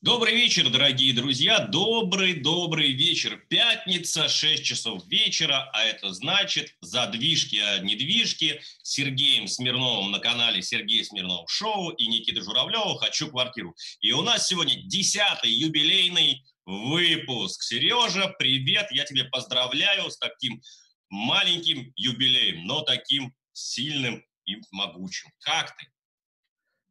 Добрый вечер, дорогие друзья. Добрый-добрый вечер. Пятница, 6 часов вечера, а это значит задвижки, а недвижки с Сергеем Смирновым на канале Сергей Смирнов Шоу и Никита Журавлева «Хочу квартиру». И у нас сегодня десятый юбилейный выпуск. Сережа, привет, я тебе поздравляю с таким маленьким юбилеем, но таким сильным и могучим. Как ты?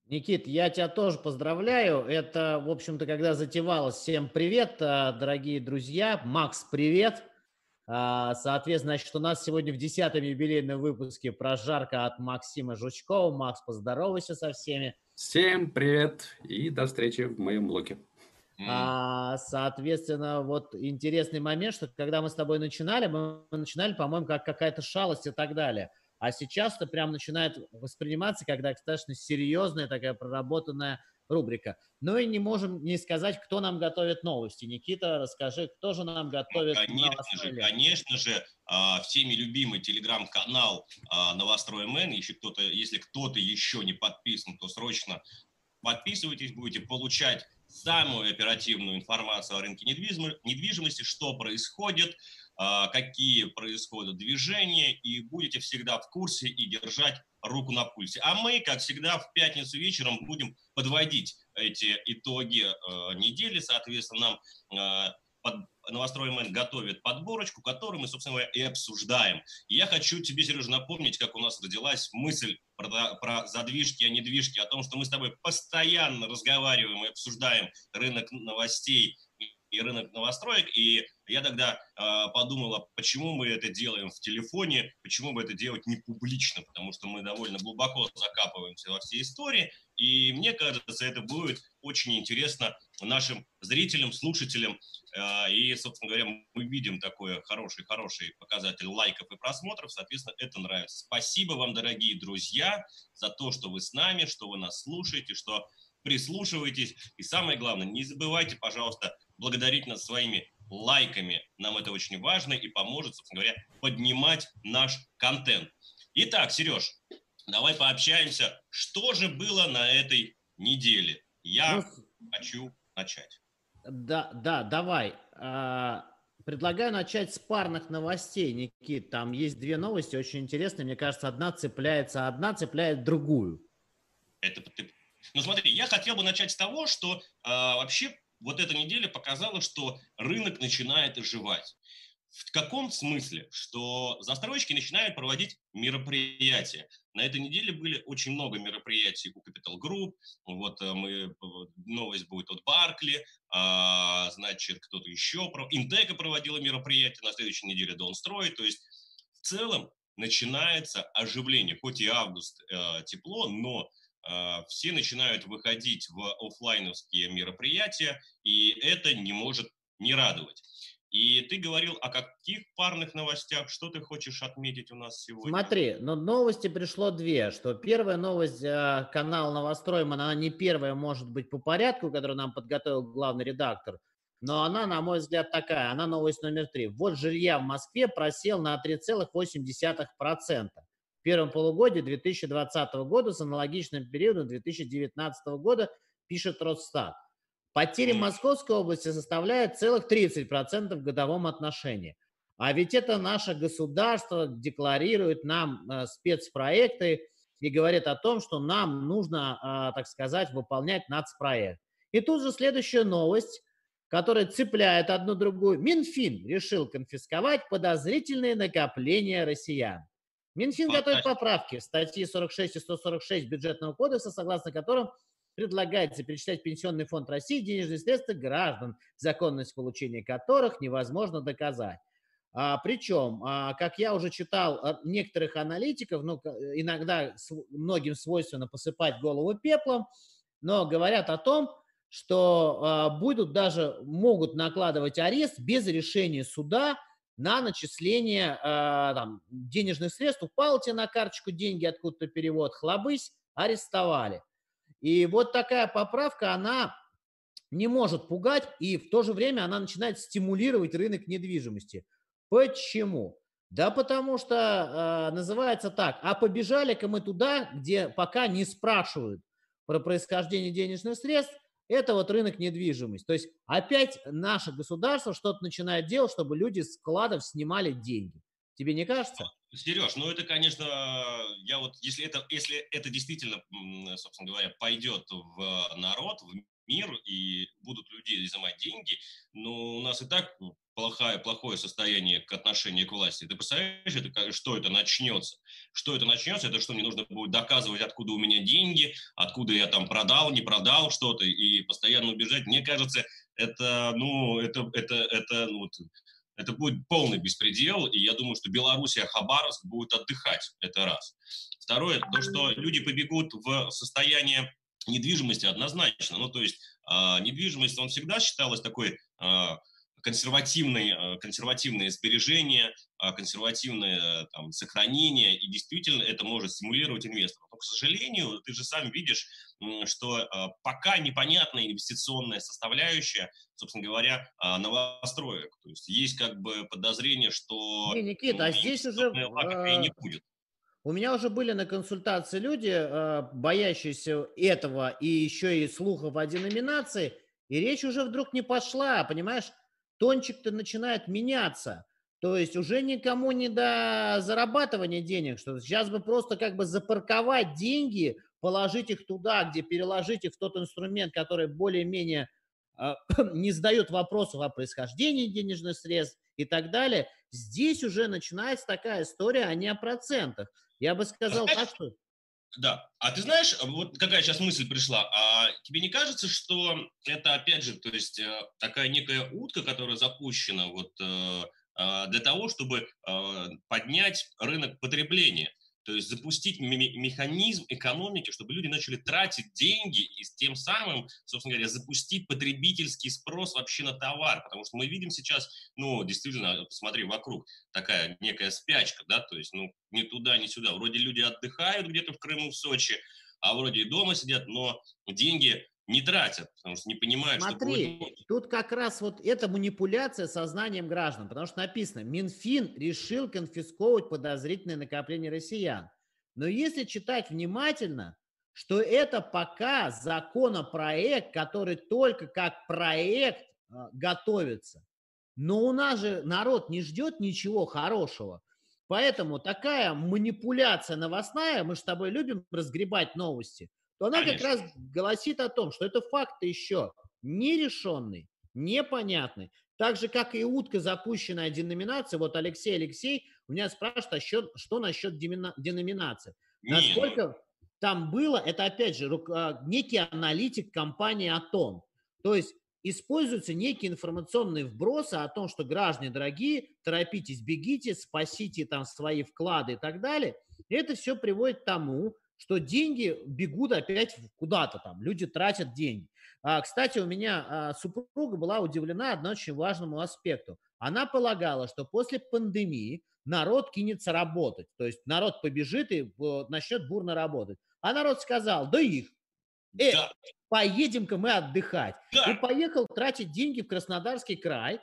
Никит, я тебя тоже поздравляю. Это, в общем-то, когда затевалось. Всем привет, а, дорогие друзья. Макс, привет. А, соответственно, значит, у нас сегодня в десятом юбилейном выпуске прожарка от Максима Жучкова. Макс, поздоровайся со всеми. Всем привет и до встречи в моем блоке. А, соответственно, вот интересный момент, что когда мы с тобой начинали, мы начинали, по-моему, как какая-то шалость и так далее – а сейчас это прям начинает восприниматься как достаточно серьезная такая проработанная рубрика. Ну и не можем не сказать, кто нам готовит новости. Никита, расскажи, кто же нам готовит ну, конечно же, конечно же, а, всеми любимый телеграм-канал а, Новострой МН. Если кто-то, если кто-то еще не подписан, то срочно подписывайтесь, будете получать самую оперативную информацию о рынке недвижимости, что происходит, какие происходят движения, и будете всегда в курсе и держать руку на пульсе. А мы, как всегда, в пятницу вечером будем подводить эти итоги э, недели. Соответственно, нам э, под, новострой МН готовит подборочку, которую мы, собственно говоря, и обсуждаем. И я хочу тебе, Сережа, напомнить, как у нас родилась мысль про, про задвижки, а недвижки, о том, что мы с тобой постоянно разговариваем и обсуждаем рынок новостей и рынок новостроек. И я тогда э, подумала, почему мы это делаем в телефоне, почему бы это делать не публично, потому что мы довольно глубоко закапываемся во все истории. И мне кажется, это будет очень интересно нашим зрителям, слушателям. Э, и, собственно говоря, мы видим такой хороший-хороший показатель лайков и просмотров. Соответственно, это нравится. Спасибо вам, дорогие друзья, за то, что вы с нами, что вы нас слушаете, что прислушиваетесь. И самое главное, не забывайте, пожалуйста, благодарить нас своими лайками. Нам это очень важно и поможет, собственно говоря, поднимать наш контент. Итак, Сереж, давай пообщаемся. Что же было на этой неделе? Я ну, хочу начать. Да, да, давай. А, предлагаю начать с парных новостей, Никит. Там есть две новости очень интересные. Мне кажется, одна цепляется, одна цепляет другую. Это ты... Ну смотри, я хотел бы начать с того, что а, вообще вот эта неделя показала, что рынок начинает оживать. В каком смысле? Что застройщики начинают проводить мероприятия. На этой неделе были очень много мероприятий у Capital Group. Вот э, мы, новость будет от Баркли, а, значит, кто-то еще. Интека проводила мероприятие, на следующей неделе Донстрой. То есть в целом начинается оживление. Хоть и август э, тепло, но все начинают выходить в офлайновские мероприятия, и это не может не радовать. И ты говорил о каких парных новостях? Что ты хочешь отметить у нас сегодня? Смотри, но ну, новости пришло две. Что первая новость, э, канал Новостройман, она не первая, может быть, по порядку, которую нам подготовил главный редактор, но она, на мой взгляд, такая. Она новость номер три. Вот жилья в Москве просел на 3,8% первом полугодии 2020 года с аналогичным периодом 2019 года, пишет Росстат. Потери Московской области составляют целых 30% в годовом отношении. А ведь это наше государство декларирует нам э, спецпроекты и говорит о том, что нам нужно, э, так сказать, выполнять нацпроект. И тут же следующая новость, которая цепляет одну другую. Минфин решил конфисковать подозрительные накопления россиян. Минфин готовит поправки в статьи 46 и 146 бюджетного кодекса, согласно которым предлагается перечислять в Пенсионный фонд России денежные средства граждан, законность получения которых невозможно доказать. А, причем, а, как я уже читал от некоторых аналитиков, ну, иногда с, многим свойственно посыпать голову пеплом, но говорят о том, что а, будут даже, могут накладывать арест без решения суда на начисление э, там, денежных средств. Упал тебе на карточку деньги, откуда-то перевод, хлобысь, арестовали. И вот такая поправка, она не может пугать, и в то же время она начинает стимулировать рынок недвижимости. Почему? Да потому что э, называется так, а побежали-ка мы туда, где пока не спрашивают про происхождение денежных средств, это вот рынок недвижимости. То есть опять наше государство что-то начинает делать, чтобы люди с складов снимали деньги. Тебе не кажется? Сереж, ну это, конечно, я вот, если это, если это действительно, собственно говоря, пойдет в народ, в мир, и будут люди изымать деньги, но у нас и так плохое, плохое состояние к отношению к власти. Ты представляешь, это, что это начнется? Что это начнется? Это что, мне нужно будет доказывать, откуда у меня деньги, откуда я там продал, не продал что-то, и постоянно убежать. Мне кажется, это, ну, это, это, это, ну, это будет полный беспредел, и я думаю, что Белоруссия, Хабаровск будет отдыхать, это раз. Второе, то, что люди побегут в состояние недвижимости однозначно, ну, то есть э, недвижимость, он всегда считалась такой э, консервативной, э, консервативное сбережение, э, консервативное там, сохранение, и действительно это может стимулировать инвесторов. Но, к сожалению, ты же сам видишь, что э, пока непонятная инвестиционная составляющая, собственно говоря, новостроек. То есть есть как бы подозрение, что... Не, Никита, а здесь уже... Не будет. У меня уже были на консультации люди, боящиеся этого и еще и слухов о деноминации, и речь уже вдруг не пошла, понимаешь? тончик-то начинает меняться. То есть уже никому не до зарабатывания денег, что сейчас бы просто как бы запарковать деньги, положить их туда, где переложить их в тот инструмент, который более-менее э, не задает вопросов о происхождении денежных средств и так далее. Здесь уже начинается такая история, а не о процентах. Я бы сказал так, что... Да. А ты знаешь, вот какая сейчас мысль пришла? А тебе не кажется, что это, опять же, то есть э, такая некая утка, которая запущена вот э, а, для того, чтобы э, поднять рынок потребления? То есть запустить механизм экономики, чтобы люди начали тратить деньги и тем самым, собственно говоря, запустить потребительский спрос вообще на товар. Потому что мы видим сейчас, ну, действительно, посмотри вокруг, такая некая спячка, да, то есть, ну, ни туда, ни сюда. Вроде люди отдыхают где-то в Крыму, в Сочи, а вроде и дома сидят, но деньги не тратят, потому что не понимают, Смотри, что будет. тут как раз вот эта манипуляция сознанием граждан, потому что написано, Минфин решил конфисковывать подозрительные накопления россиян. Но если читать внимательно, что это пока законопроект, который только как проект э, готовится. Но у нас же народ не ждет ничего хорошего. Поэтому такая манипуляция новостная, мы же с тобой любим разгребать новости, то она Конечно. как раз гласит о том, что это факт еще нерешенный, непонятный. Так же, как и утка, запущенная деноминация. Вот Алексей Алексей у меня спрашивает, а что, что насчет деноминации? Насколько там было, это опять же а, некий аналитик компании Атом. То есть используются некие информационные вбросы о том, что граждане дорогие, торопитесь, бегите, спасите там свои вклады и так далее. И это все приводит к тому, что деньги бегут опять куда-то там, люди тратят деньги. А, кстати, у меня а, супруга была удивлена одному очень важному аспекту. Она полагала, что после пандемии народ кинется работать, то есть народ побежит и начнет бурно работать. А народ сказал, да их, э, да. поедем-ка мы отдыхать. Да. И поехал тратить деньги в Краснодарский край.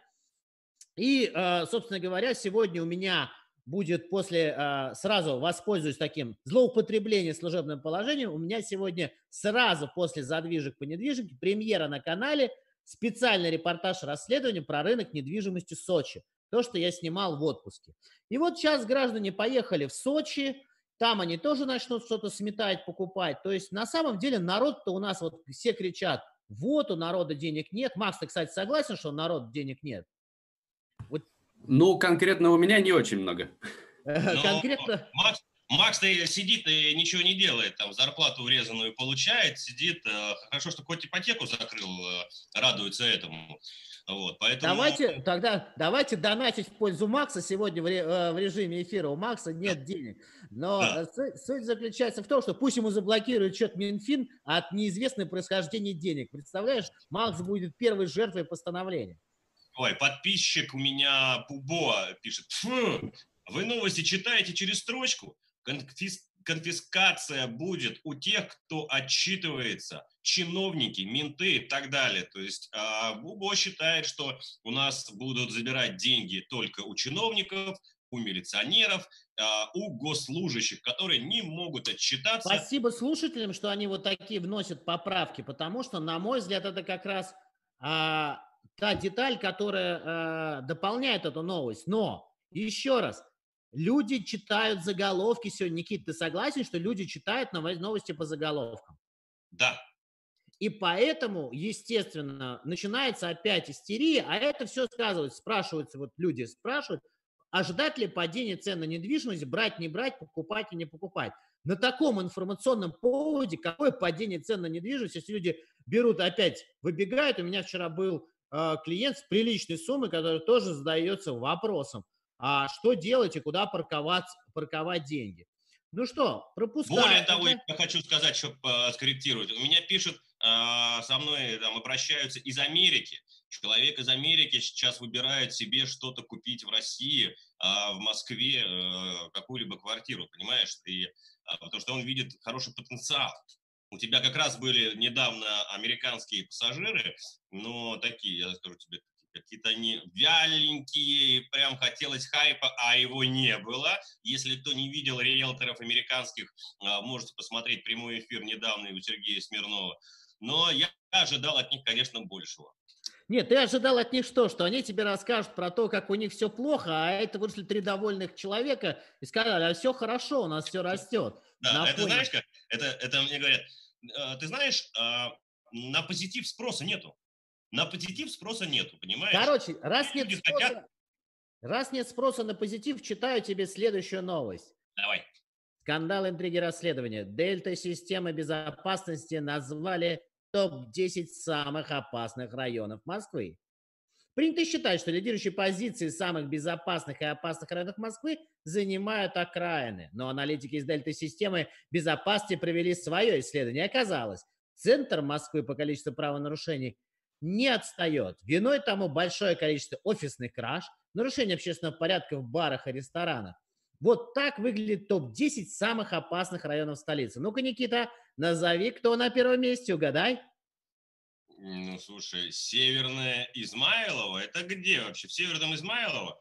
И, а, собственно говоря, сегодня у меня будет после, а, сразу воспользуюсь таким злоупотреблением служебным положением, у меня сегодня сразу после задвижек по недвижимости премьера на канале, специальный репортаж расследования про рынок недвижимости Сочи. То, что я снимал в отпуске. И вот сейчас граждане поехали в Сочи, там они тоже начнут что-то сметать, покупать. То есть на самом деле народ-то у нас вот все кричат, вот у народа денег нет. Макс, ты, кстати, согласен, что у народа денег нет? Ну, конкретно у меня не очень много. Но конкретно... Макс, Макс сидит и ничего не делает, там зарплату урезанную получает, сидит, э, хорошо, что хоть ипотеку закрыл, э, радуется этому. Вот, поэтому... Давайте тогда давайте донатить в пользу Макса сегодня в, э, в режиме эфира. У Макса нет денег. Но да. суть, суть заключается в том, что пусть ему заблокируют счет Минфин от неизвестного происхождения денег. Представляешь, Макс будет первой жертвой постановления. Ой, подписчик у меня Пубо пишет. Фу, вы новости читаете через строчку? Конфис конфискация будет у тех, кто отчитывается, чиновники, менты и так далее. То есть а, Бубо считает, что у нас будут забирать деньги только у чиновников, у милиционеров, а, у госслужащих, которые не могут отчитаться. Спасибо слушателям, что они вот такие вносят поправки, потому что, на мой взгляд, это как раз а, та деталь, которая а, дополняет эту новость. Но, еще раз, люди читают заголовки сегодня. Никит, ты согласен, что люди читают новости по заголовкам? Да. И поэтому, естественно, начинается опять истерия, а это все сказывается, спрашиваются, вот люди спрашивают, ожидать ли падение цен на недвижимость, брать, не брать, покупать и не покупать. На таком информационном поводе, какое падение цен на недвижимость, если люди берут опять, выбегают, у меня вчера был э, клиент с приличной суммой, который тоже задается вопросом, а что делать и куда парковать, парковать деньги. Ну что, пропускаем. Более того, я хочу сказать, чтобы э, скорректировать. У меня пишут, э, со мной там обращаются из Америки. Человек из Америки сейчас выбирает себе что-то купить в России, а в Москве э, какую-либо квартиру, понимаешь? И, потому что он видит хороший потенциал. У тебя как раз были недавно американские пассажиры, но такие, я скажу тебе, какие-то они вяленькие, прям хотелось хайпа, а его не было. Если кто не видел риэлторов американских, а, можете посмотреть прямой эфир недавний у Сергея Смирнова. Но я ожидал от них, конечно, большего. Нет, ты ожидал от них что? Что они тебе расскажут про то, как у них все плохо, а это вышли три довольных человека и сказали, а все хорошо, у нас все растет. Да, на это фоне... знаешь как? Это, это мне говорят, «Э, ты знаешь, а, на позитив спроса нету. На позитив спроса нету, понимаешь? Короче, раз нет, спроса, хотят... раз нет спроса на позитив, читаю тебе следующую новость. Давай. Скандал, интриги, расследования. Дельта системы безопасности назвали топ-10 самых опасных районов Москвы. Принято считать, что лидирующие позиции самых безопасных и опасных районов Москвы занимают окраины. Но аналитики из Дельта-системы безопасности провели свое исследование. Оказалось, центр Москвы по количеству правонарушений не отстает. Виной тому большое количество офисных краж, нарушение общественного порядка в барах и ресторанах. Вот так выглядит топ-10 самых опасных районов столицы. Ну-ка, Никита, назови, кто на первом месте, угадай. Ну, слушай, Северное Измайлово, это где вообще? В Северном Измайлово?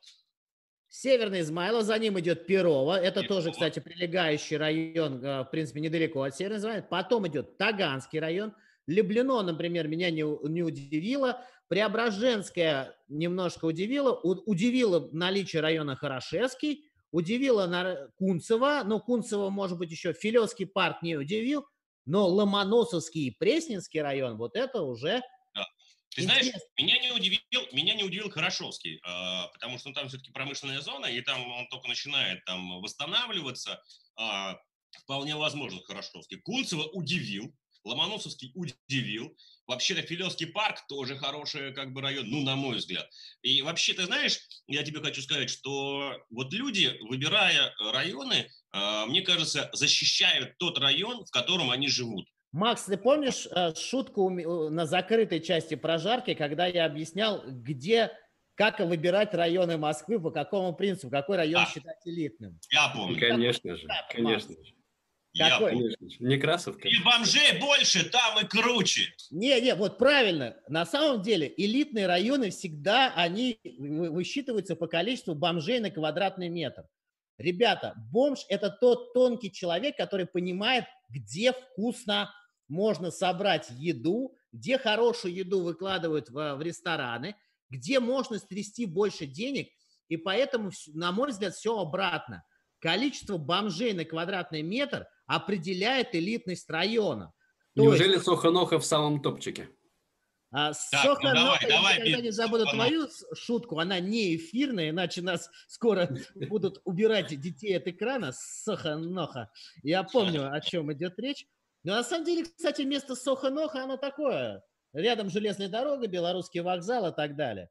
Северный Измайлово, за ним идет Перово. Это Перово. тоже, кстати, прилегающий район, э, в принципе, недалеко от Северного Измайлова. Потом идет Таганский район. Люблено, например, меня не, не удивило. Преображенская немножко удивила. У, удивило наличие района Хорошевский. Удивило на Кунцево. Но Кунцево, может быть, еще Филевский парк не удивил. Но Ломоносовский и Пресненский район, вот это уже да. Ты знаешь, меня не удивил, меня не удивил Хорошовский, э, потому что ну, там все-таки промышленная зона, и там он только начинает там восстанавливаться. Э, вполне возможно Хорошовский. Кунцево удивил, Ломоносовский удивил. Вообще-то Филевский парк тоже хороший как бы район, ну, на мой взгляд. И вообще, ты знаешь, я тебе хочу сказать, что вот люди, выбирая районы, а, мне кажется, защищают тот район, в котором они живут. Макс, ты помнишь э, шутку на закрытой части прожарки, когда я объяснял, где, как выбирать районы Москвы, по какому принципу, какой район а, считать элитным? Я помню. Конечно же, конечно же. Какой? Конечно. Некрасовка. И бомжей больше, там и круче. Не, не, вот правильно. На самом деле элитные районы всегда, они высчитываются по количеству бомжей на квадратный метр. Ребята, бомж – это тот тонкий человек, который понимает, где вкусно можно собрать еду, где хорошую еду выкладывают в, в рестораны, где можно стрясти больше денег. И поэтому, на мой взгляд, все обратно. Количество бомжей на квадратный метр определяет элитность района. То Неужели есть... Сохоноха в самом топчике? А, так, Соха, ну, давай, давай, никогда не забуду твою шутку, она не эфирная, иначе нас скоро будут убирать детей от экрана. Соха-ноха. Я помню, о чем идет речь. Но на самом деле, кстати, место Соха-ноха, оно такое. Рядом железная дорога, белорусский вокзал и так далее.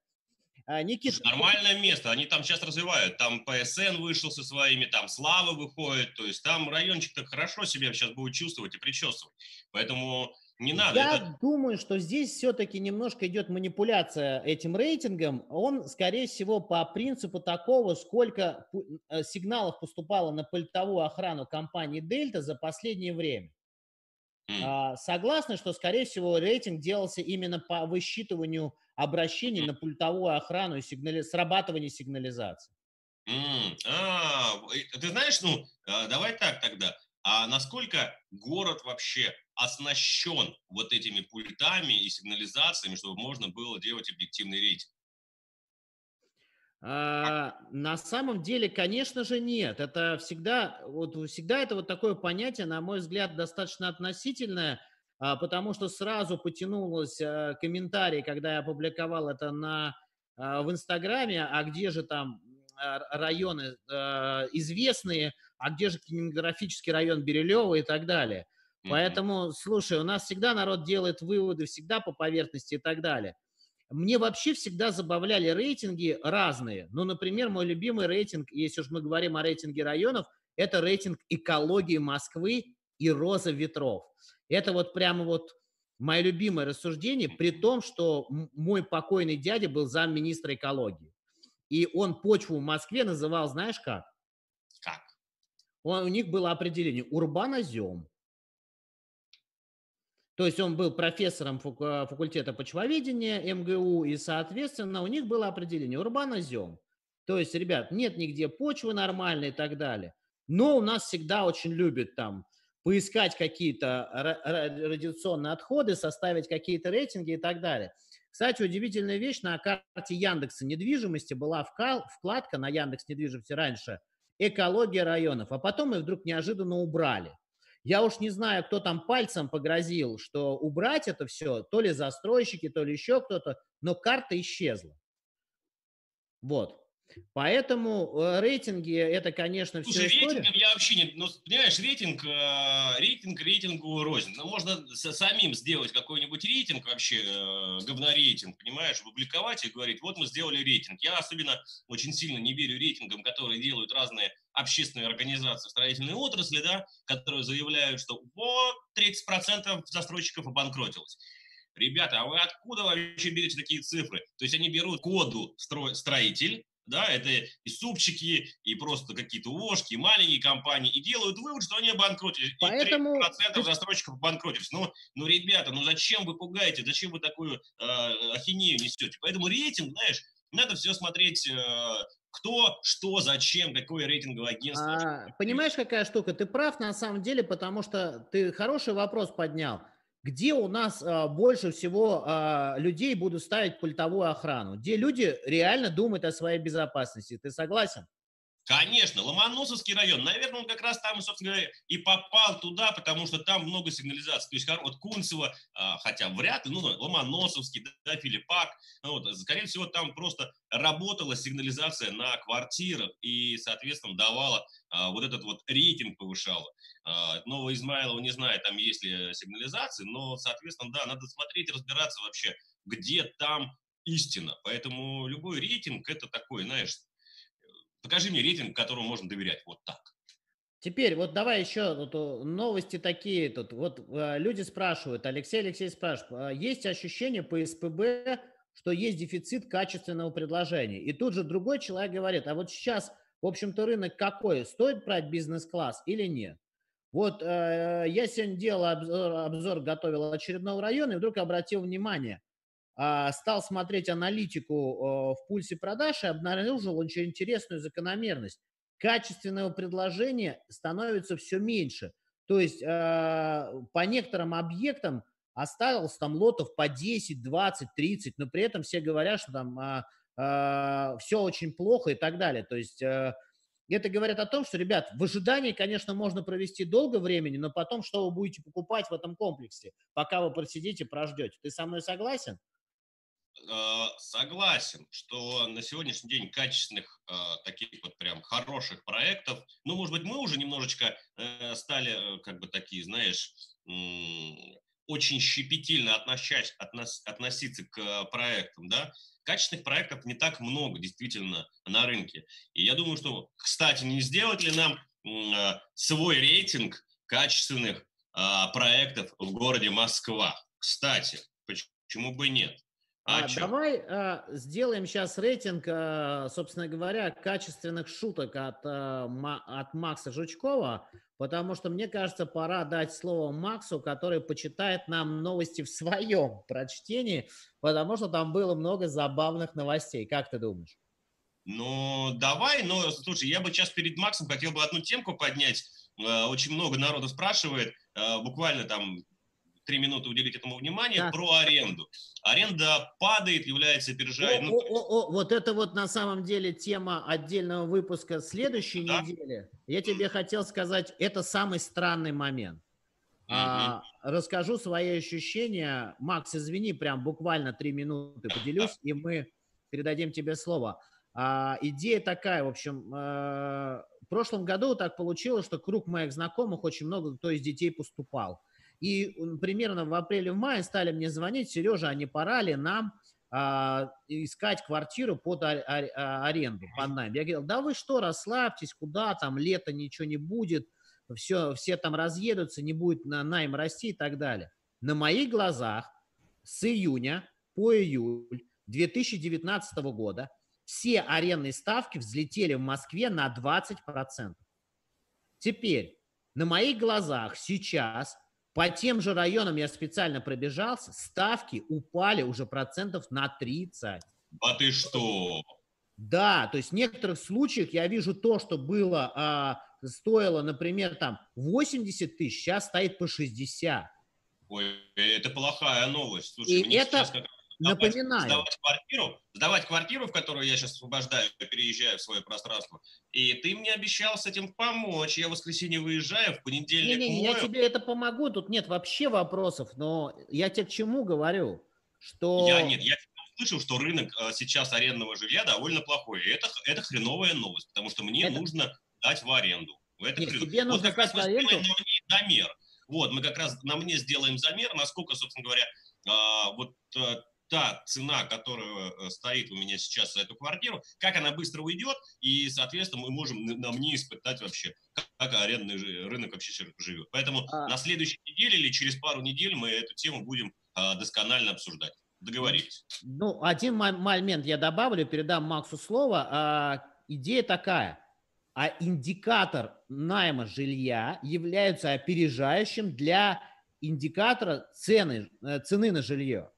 А, Никита... Нормальное место, они там сейчас развивают. Там ПСН вышел со своими, там Слава выходит. То есть там райончик-то хорошо себя сейчас будет чувствовать и причесывать. Поэтому не надо. Я это... думаю, что здесь все-таки немножко идет манипуляция этим рейтингом. Он, скорее всего, по принципу такого, сколько э, сигналов поступало на пультовую охрану компании Дельта за последнее время. Mm. Согласны, что, скорее всего, рейтинг делался именно по высчитыванию обращений mm. на пультовую охрану и сигнали... срабатывание сигнализации? М, а, э, ты знаешь, ну, а, давай так тогда. А насколько город вообще оснащен вот этими пультами и сигнализациями, чтобы можно было делать объективный рейтинг? А, на самом деле, конечно же, нет. Это всегда, вот всегда это вот такое понятие, на мой взгляд, достаточно относительное, а, потому что сразу потянулось а, комментарий, когда я опубликовал это на, а, в Инстаграме, а где же там а, районы а, известные, а где же кинематографический район Бирюлева и так далее. Мгм. Поэтому, слушай, у нас всегда народ делает выводы, всегда по поверхности и так далее. Мне вообще всегда забавляли рейтинги разные. Ну, например, мой любимый рейтинг, если уж мы говорим о рейтинге районов, это рейтинг экологии Москвы и роза ветров. Это вот прямо вот мое любимое рассуждение, при том, что мой покойный дядя был замминистра экологии. И он почву в Москве называл, знаешь? Как? Он, у них было определение урбанозем. То есть он был профессором э, факультета почвоведения МГУ, и, соответственно, у них было определение урбанозем. То есть, ребят, нет нигде почвы нормальной и так далее. Но у нас всегда очень любят там поискать какие-то ра- ра- радиационные отходы, составить какие-то рейтинги и так далее. Кстати, удивительная вещь, на карте Яндекса недвижимости была вкал- вкладка на Яндекс недвижимости раньше «Экология районов», а потом их вдруг неожиданно убрали. Я уж не знаю, кто там пальцем погрозил, что убрать это все, то ли застройщики, то ли еще кто-то, но карта исчезла. Вот. Поэтому э, рейтинги это, конечно, все Слушай, история. рейтингом я вообще не... Ну, понимаешь, рейтинг, э, рейтинг рейтингу рознь. Ну, можно самим сделать какой-нибудь рейтинг, вообще э, говнорейтинг, понимаешь, публиковать и говорить, вот мы сделали рейтинг. Я особенно очень сильно не верю рейтингам, которые делают разные общественные организации в строительной отрасли, да, которые заявляют, что вот 30% застройщиков обанкротилось. Ребята, а вы откуда вообще берете такие цифры? То есть они берут коду стро- строитель, да, это и супчики, и просто какие-то ложки, и маленькие компании, и делают вывод, что они обанкротились. И Поэтому 30% ты- застройщиков обанкротились. Ну, ну, ребята, ну зачем вы пугаете, зачем вы такую э, ахинею несете? Поэтому рейтинг, знаешь, надо все смотреть, э, кто, что, зачем, какое рейтинговое агентство. А, понимаешь, какая штука? Ты прав на самом деле, потому что ты хороший вопрос поднял. Где у нас а, больше всего а, людей будут ставить пультовую охрану? Где люди реально думают о своей безопасности? Ты согласен? Конечно, Ломоносовский район, наверное, он как раз там, собственно говоря, и попал туда, потому что там много сигнализаций. То есть хор- вот Кунцево, а, хотя вряд ли, ну, Ломоносовский, да, Филиппак, ну, вот, скорее всего, там просто работала сигнализация на квартирах и, соответственно, давала а, вот этот вот рейтинг повышала. А, Нового Измайлова не знаю, там есть ли сигнализации, но, соответственно, да, надо смотреть, разбираться вообще, где там истина. Поэтому любой рейтинг это такой, знаешь, покажи мне рейтинг, которому можно доверять. Вот так. Теперь вот давай еще вот, о, новости такие тут. Вот э, люди спрашивают, Алексей Алексей спрашивает, а есть ощущение по СПБ, что есть дефицит качественного предложения. И тут же другой человек говорит, а вот сейчас, в общем-то, рынок какой? Стоит брать бизнес-класс или нет? Вот э, я сегодня делал обзор, обзор, готовил очередного района и вдруг обратил внимание, стал смотреть аналитику э, в пульсе продаж и обнаружил очень интересную закономерность качественного предложения становится все меньше. То есть э, по некоторым объектам осталось там лотов по 10, 20, 30, но при этом все говорят, что там а, все очень плохо и так далее. То есть э, это говорит о том, что, ребят, в ожидании, конечно, можно провести долго времени, но потом что вы будете покупать в этом комплексе, пока вы просидите, прождете. Ты со мной согласен? Э, Согласен, что на сегодняшний день качественных э, таких вот прям хороших проектов, ну, может быть, мы уже немножечко э, стали как бы такие, знаешь, очень щепетильно относясь, относ- относиться к проектам, да, качественных проектов не так много действительно на рынке. И я думаю, что, кстати, не сделать ли нам свой рейтинг качественных проектов в городе Москва? Кстати, почему бы нет? А, А чё? давай а, сделаем сейчас рейтинг, а, собственно говоря, качественных шуток от, а, от Макса Жучкова, потому что мне кажется, пора дать слово Максу, который почитает нам новости в своем прочтении, потому что там было много забавных новостей. Как ты думаешь? Ну, давай, но, слушай, я бы сейчас перед Максом хотел бы одну темку поднять. Э, очень много народу спрашивает, э, буквально там три минуты уделить этому внимание, да. про аренду. Аренда падает, является опережающей. Ну, вот это вот на самом деле тема отдельного выпуска следующей да? недели. Я тебе хотел сказать, это самый странный момент. А, расскажу свои ощущения. Макс, извини, прям буквально три минуты поделюсь, и мы передадим тебе слово. А, идея такая, в общем, а, в прошлом году так получилось, что круг моих знакомых очень много кто из детей поступал. И примерно в апреле-мае стали мне звонить, Сережа, а не пора ли нам а, искать квартиру под а, а, аренду, под найм? Я говорил, да вы что, расслабьтесь, куда там, лето ничего не будет, все, все там разъедутся, не будет на найм расти и так далее. На моих глазах с июня по июль 2019 года все арендные ставки взлетели в Москве на 20%. Теперь на моих глазах сейчас по тем же районам я специально пробежался, ставки упали уже процентов на 30. А ты что? Да, то есть в некоторых случаях я вижу то, что было, а, стоило, например, там 80 тысяч, сейчас стоит по 60. Ой, это плохая новость. Слушай, И это, как Напоминаю. Сдавать квартиру, сдавать квартиру, в которую я сейчас освобождаю, переезжаю в свое пространство. И ты мне обещал с этим помочь. Я в воскресенье выезжаю, в понедельник Не, не, я тебе это помогу. Тут нет вообще вопросов. Но я тебе к чему говорю? Что... Я нет, я слышал, что рынок э, сейчас арендного жилья довольно плохой. И это, это хреновая новость, потому что мне это... нужно дать в аренду. Это нет, тебе нужно вот как раз мы сделаем замер. Вот, мы как раз на мне сделаем замер, насколько, собственно говоря, а, вот э, та цена, которая э, стоит у меня сейчас за эту квартиру, как она быстро уйдет, и, соответственно, мы можем на мне испытать вообще, как арендный рынок вообще живет. Поэтому а... на следующей неделе или через пару недель мы эту тему будем а, досконально обсуждать. Договорились. Ну, один момент я добавлю, передам Максу слово. А, идея такая. А индикатор найма жилья является опережающим для индикатора цены, э, цены на жилье.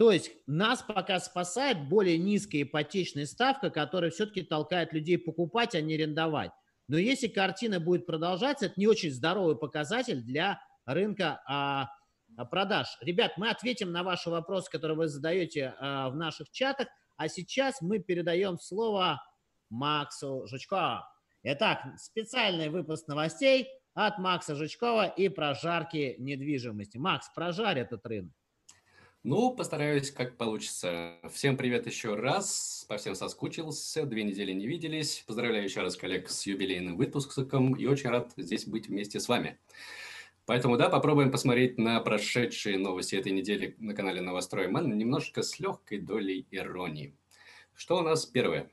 То есть нас пока спасает более низкая ипотечная ставка, которая все-таки толкает людей покупать, а не арендовать. Но если картина будет продолжаться, это не очень здоровый показатель для рынка а, а продаж. Ребят, мы ответим на ваши вопросы, которые вы задаете а, в наших чатах. А сейчас мы передаем слово Максу Жучкову. Итак, специальный выпуск новостей от Макса Жучкова и прожарки недвижимости. Макс, прожарь этот рынок. Ну, постараюсь, как получится. Всем привет еще раз. По всем соскучился, две недели не виделись. Поздравляю еще раз коллег с юбилейным выпуском и очень рад здесь быть вместе с вами. Поэтому, да, попробуем посмотреть на прошедшие новости этой недели на канале Новострой Мэн немножко с легкой долей иронии. Что у нас первое?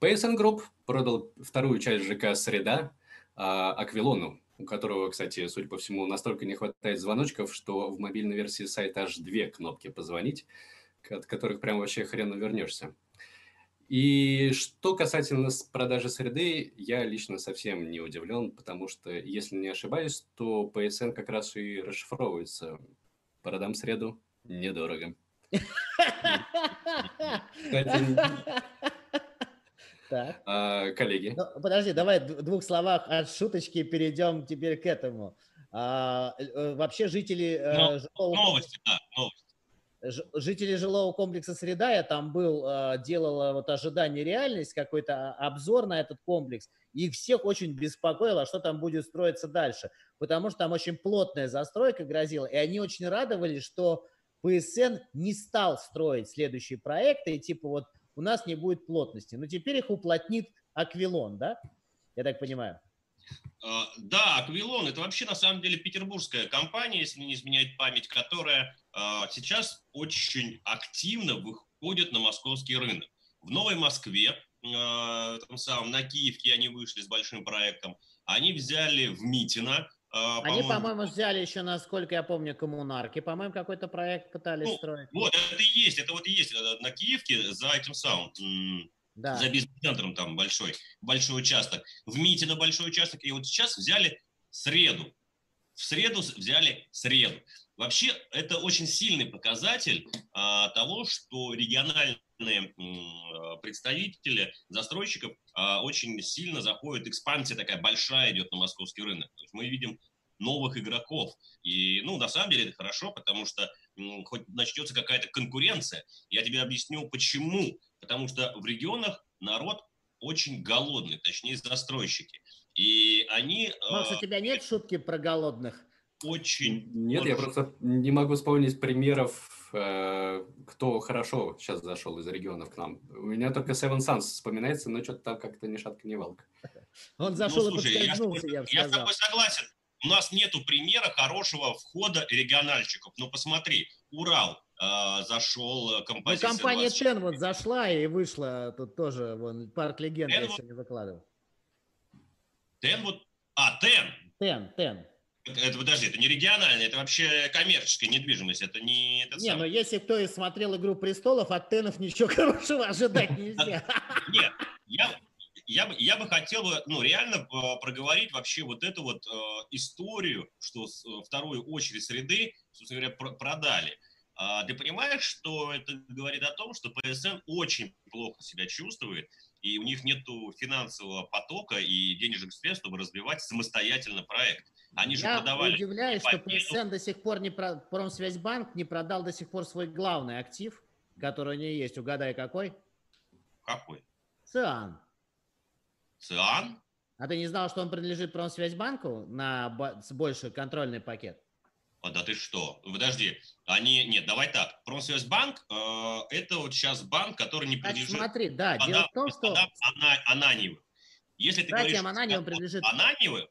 PSN Group продал вторую часть ЖК «Среда» а, Аквилону у которого, кстати, судя по всему, настолько не хватает звоночков, что в мобильной версии сайта аж две кнопки «Позвонить», от которых прям вообще хрен вернешься. И что касательно продажи среды, я лично совсем не удивлен, потому что, если не ошибаюсь, то PSN как раз и расшифровывается. Продам среду недорого. Кстати, так. А, коллеги. Ну, подожди, давай в двух словах от шуточки перейдем теперь к этому. А, э, вообще жители... Э, Но, жилого... Новости, да, новости. Жители жилого комплекса «Среда», я там был, э, делала вот ожидание реальность, какой-то обзор на этот комплекс, и всех очень беспокоило, что там будет строиться дальше, потому что там очень плотная застройка грозила, и они очень радовались, что ПСН не стал строить следующие проекты, и типа вот у нас не будет плотности. Но теперь их уплотнит Аквилон, да? Я так понимаю. А, да, Аквилон – это вообще на самом деле петербургская компания, если не изменяет память, которая а, сейчас очень активно выходит на московский рынок. В Новой Москве, а, там самом, на Киевке они вышли с большим проектом. Они взяли в Митино а, Они, по-моему, взяли еще, насколько я помню, коммунарки. По-моему, какой-то проект пытались ну, строить. Вот, это и есть, это вот и есть э, на Киевке за этим самым, да. за бизнес-центром там большой, большой участок. В МИТе на большой участок. И вот сейчас взяли среду. В среду взяли среду. Вообще, это очень сильный показатель а, того, что региональные представители застройщиков очень сильно заходит, экспансия такая большая идет на московский рынок. То есть мы видим новых игроков. И, ну, на самом деле это хорошо, потому что хоть начнется какая-то конкуренция. Я тебе объясню, почему. Потому что в регионах народ очень голодный, точнее, застройщики. И они... Макс, у тебя нет шутки про голодных? Очень... Нет, очень... я просто не могу вспомнить примеров, э, кто хорошо сейчас зашел из регионов к нам. У меня только Seven Suns вспоминается, но что-то там как-то ни шатка, ни валка. Он зашел ну, слушай, и подскользнулся, я, я, я с тобой согласен у нас нету примера хорошего входа региональщиков. Ну, посмотри, Урал э, зашел, э, композиция... Ну, компания 20... Тен вот зашла и вышла, тут тоже, вон, парк легенд Тен я вот... сегодня выкладывал. Тен вот... А, Тен! Тен, Тен. Это, подожди, это не региональная, это вообще коммерческая недвижимость, это не... Это не, сам... но если кто и смотрел «Игру престолов», от Тенов ничего хорошего ожидать нельзя. Нет, я, я бы, я бы хотел бы, ну, реально э, проговорить вообще вот эту вот э, историю, что э, вторую очередь среды, собственно говоря, про продали. А, ты понимаешь, что это говорит о том, что ПСН очень плохо себя чувствует, и у них нет финансового потока и денежных средств, чтобы развивать самостоятельно проект. Они же Я продавали... удивляюсь, что ПСН до сих пор не... Про... Промсвязьбанк не продал до сих пор свой главный актив, который у нее есть. Угадай, какой? Какой? ЦИАН. ЦИАН? А ты не знал, что он принадлежит Промсвязьбанку на больший контрольный пакет? А, да ты что? Подожди. Они, нет, давай так. Промсвязьбанк э, это вот сейчас банк, который не принадлежит... Значит, смотри, да, дело в том, что... Ана, Ананьевым. Если ты Братьям говоришь, Ананьевым принадлежит... Ананьевым,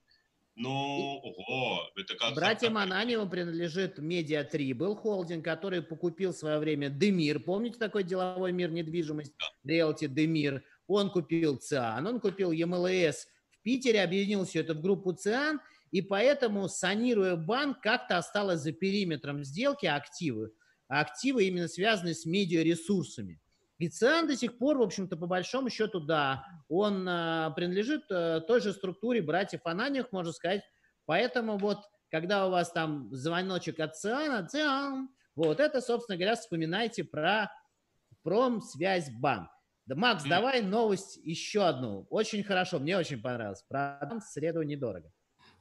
ну, ого, это как... Братьям Ананьевым принадлежит Media Tribal холдинг, который покупил в свое время Демир. Помните такой деловой мир недвижимость? Да. Realty Демир. Он купил ЦИАН, он купил ЕМЛС в Питере, объединил все это в группу ЦИАН, и поэтому, санируя банк, как-то осталось за периметром сделки активы, а активы именно связаны с медиаресурсами. ЦИАН до сих пор, в общем-то, по большому счету, да, он э, принадлежит э, той же структуре братьев Ананьевых, можно сказать. Поэтому вот, когда у вас там звоночек от ЦИАНа, ЦИАН, вот это, собственно говоря, вспоминайте про Промсвязьбанк. Да, Макс, давай новость еще одну. Очень хорошо, мне очень понравилось. Продам в среду недорого.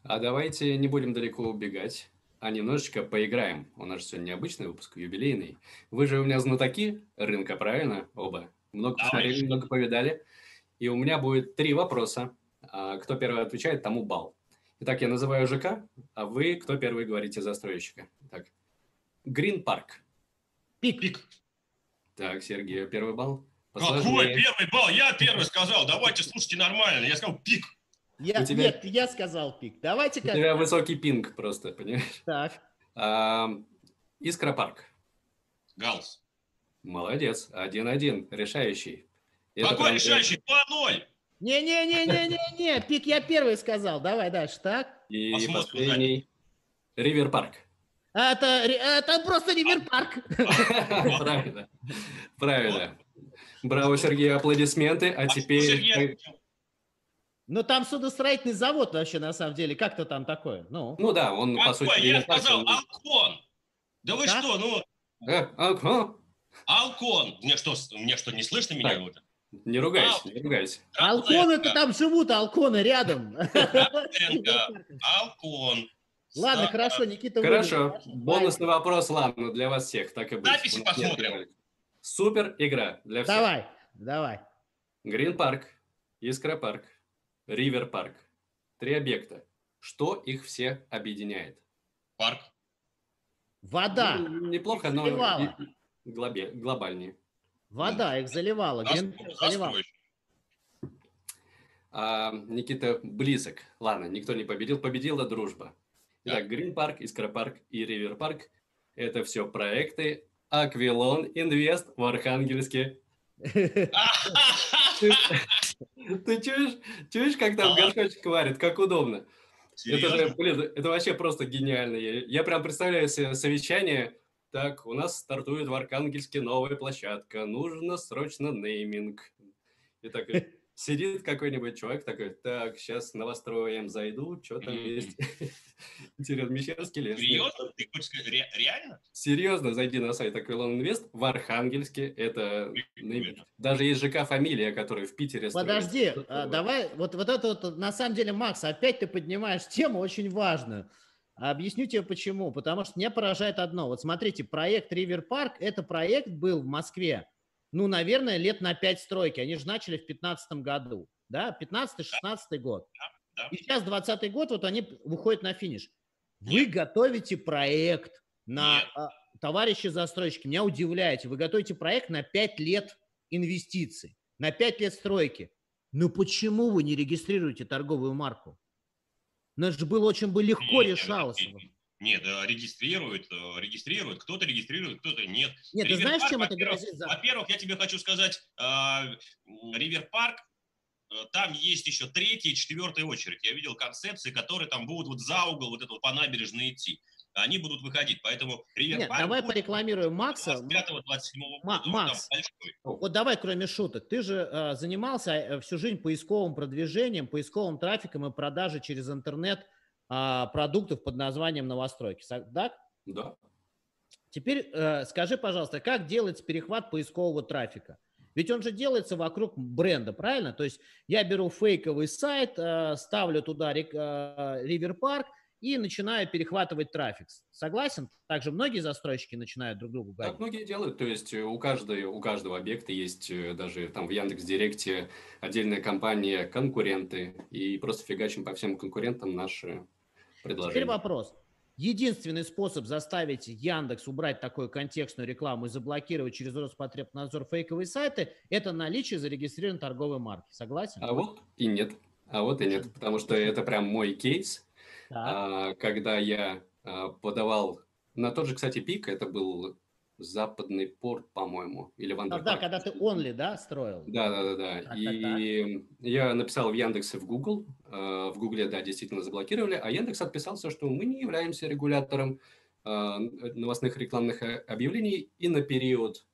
А давайте не будем далеко убегать, а немножечко поиграем. У нас же сегодня необычный выпуск, юбилейный. Вы же у меня знатоки рынка, правильно? Оба. Много давай. посмотрели, много повидали. И у меня будет три вопроса. А кто первый отвечает, тому балл. Итак, я называю ЖК, а вы кто первый говорите застройщика? Так. Грин Парк. Пик. Пик. Так, Сергей, первый балл. Какой первый балл? Я первый сказал. Давайте слушайте нормально. Я сказал пик. Я, тебя... Нет, я сказал пик. Давайте как. У тебя высокий пинг просто, понимаешь? Так. А, Искра парк. Галс. Молодец. Один-один. Решающий. Это Какой прям... решающий? 2-0. Не-не-не-не-не-не. Пик я первый сказал. Давай дальше, так? И Посмотрим, последний. Ривер парк. Это, это просто Ривер парк. Правильно. Правильно. Браво, Сергей, аплодисменты. А теперь... Ну, там судостроительный завод вообще, на самом деле. Как-то там такое? Ну, ну да, он, Какой? по сути... Я сказал Алкон. Да вы как? что, ну... Э, Алкон? Алкон. Мне что, мне что, не слышно меня? Так. Не ругайся, Ал... не ругайся. Алконы-то там живут, алконы рядом. Алкон. Ладно, хорошо, Никита. Хорошо. Бонусный вопрос, ладно, для вас всех, так и будет. Записи посмотрим. Супер игра для всех. Давай, давай. Грин парк, Искра парк, Ривер парк. Три объекта. Что их все объединяет? Парк. Вода. Ну, неплохо, но заливала. глобе, глобальнее. Вода их заливала. Грин заливала. А, Никита близок. Ладно, никто не победил. Победила дружба. Итак, Грин парк, Искра парк и Ривер парк – это все проекты Аквилон Инвест в Архангельске. Ты чуешь, чуешь, как там горшочек варит, как удобно? Это же, блин, это вообще просто гениально. Я прям представляю себе совещание. Так, у нас стартует в Архангельске новая площадка. Нужно срочно нейминг. И так, Сидит какой-нибудь человек такой, так, сейчас новостроем зайду, что там есть. Интересно, Мещерский лес. Серьезно? Ты хочешь сказать, ре- реально? Серьезно, зайди на сайт Аквилон Инвест в Архангельске. Это даже есть ЖК фамилия, которая в Питере. Подожди, а, давай, вот, вот это вот, на самом деле, Макс, опять ты поднимаешь тему очень важную. Объясню тебе почему. Потому что меня поражает одно. Вот смотрите, проект Ривер Парк, это проект был в Москве, ну, наверное, лет на 5 стройки. Они же начали в 15 году, да, 15-16 год. да. И сейчас 20 год, вот они выходят на финиш. Вы готовите проект на Нет. а, товарищи застройщики, меня удивляете. Вы готовите проект на 5 лет инвестиций, на 5 лет стройки. Ну почему вы не регистрируете торговую марку? Ну это же было очень бы легко Нет, решалось. Нет, Нет, э, регистрируют, э, регистрируют. Кто-то регистрирует, кто-то нет. Нет, ты Ривер знаешь, Парк, чем это грозит? за- Во-первых, я тебе хочу сказать, м, Ривер Парк, э, там есть еще третья и четвертая очередь. Я видел концепции, которые там будут вот за угол вот этого по набережной идти. Они будут выходить, поэтому Ривер Нет, Парк давай порекламируем Макса. 25-27 Ма- года. Он Макс. Вот давай, кроме шуток, ты же э, занимался э, всю жизнь поисковым продвижением, поисковым трафиком и продажей через интернет продуктов под названием новостройки. Со- Да? Теперь э, скажи, пожалуйста, как делается перехват поискового трафика? Ведь он же делается вокруг бренда, правильно? То есть я беру фейковый сайт, э, ставлю туда рек- э, Ривер Парк и начинаю перехватывать трафик. Согласен? Также многие застройщики начинают друг другу Так гадить. многие делают, то есть э, у, каждой, у каждого объекта есть даже там в Яндекс Директе отдельная компания, конкуренты, и просто фигачим по всем конкурентам наши Теперь предложения. вопрос. Единственный способ заставить Яндекс убрать такую контекстную рекламу и заблокировать через Роспотребнадзор фейковые сайты – это наличие зарегистрированной торговой марки. Согласен? А вот и нет. А вот и нет, потому что это прям мой кейс, Так. а, когда я а, подавал на тот же, кстати, пик, это был западный порт, по-моему, или Да, Вандерпарк. да, когда ты онли, да, строил? Да, да, да, да. Так, так, И я написал в Яндекс и в Google. Э, В Гугле, да, действительно заблокировали, а Яндекс отписался, что мы не являемся регулятором э, новостных рекламных э, объявлений, и на период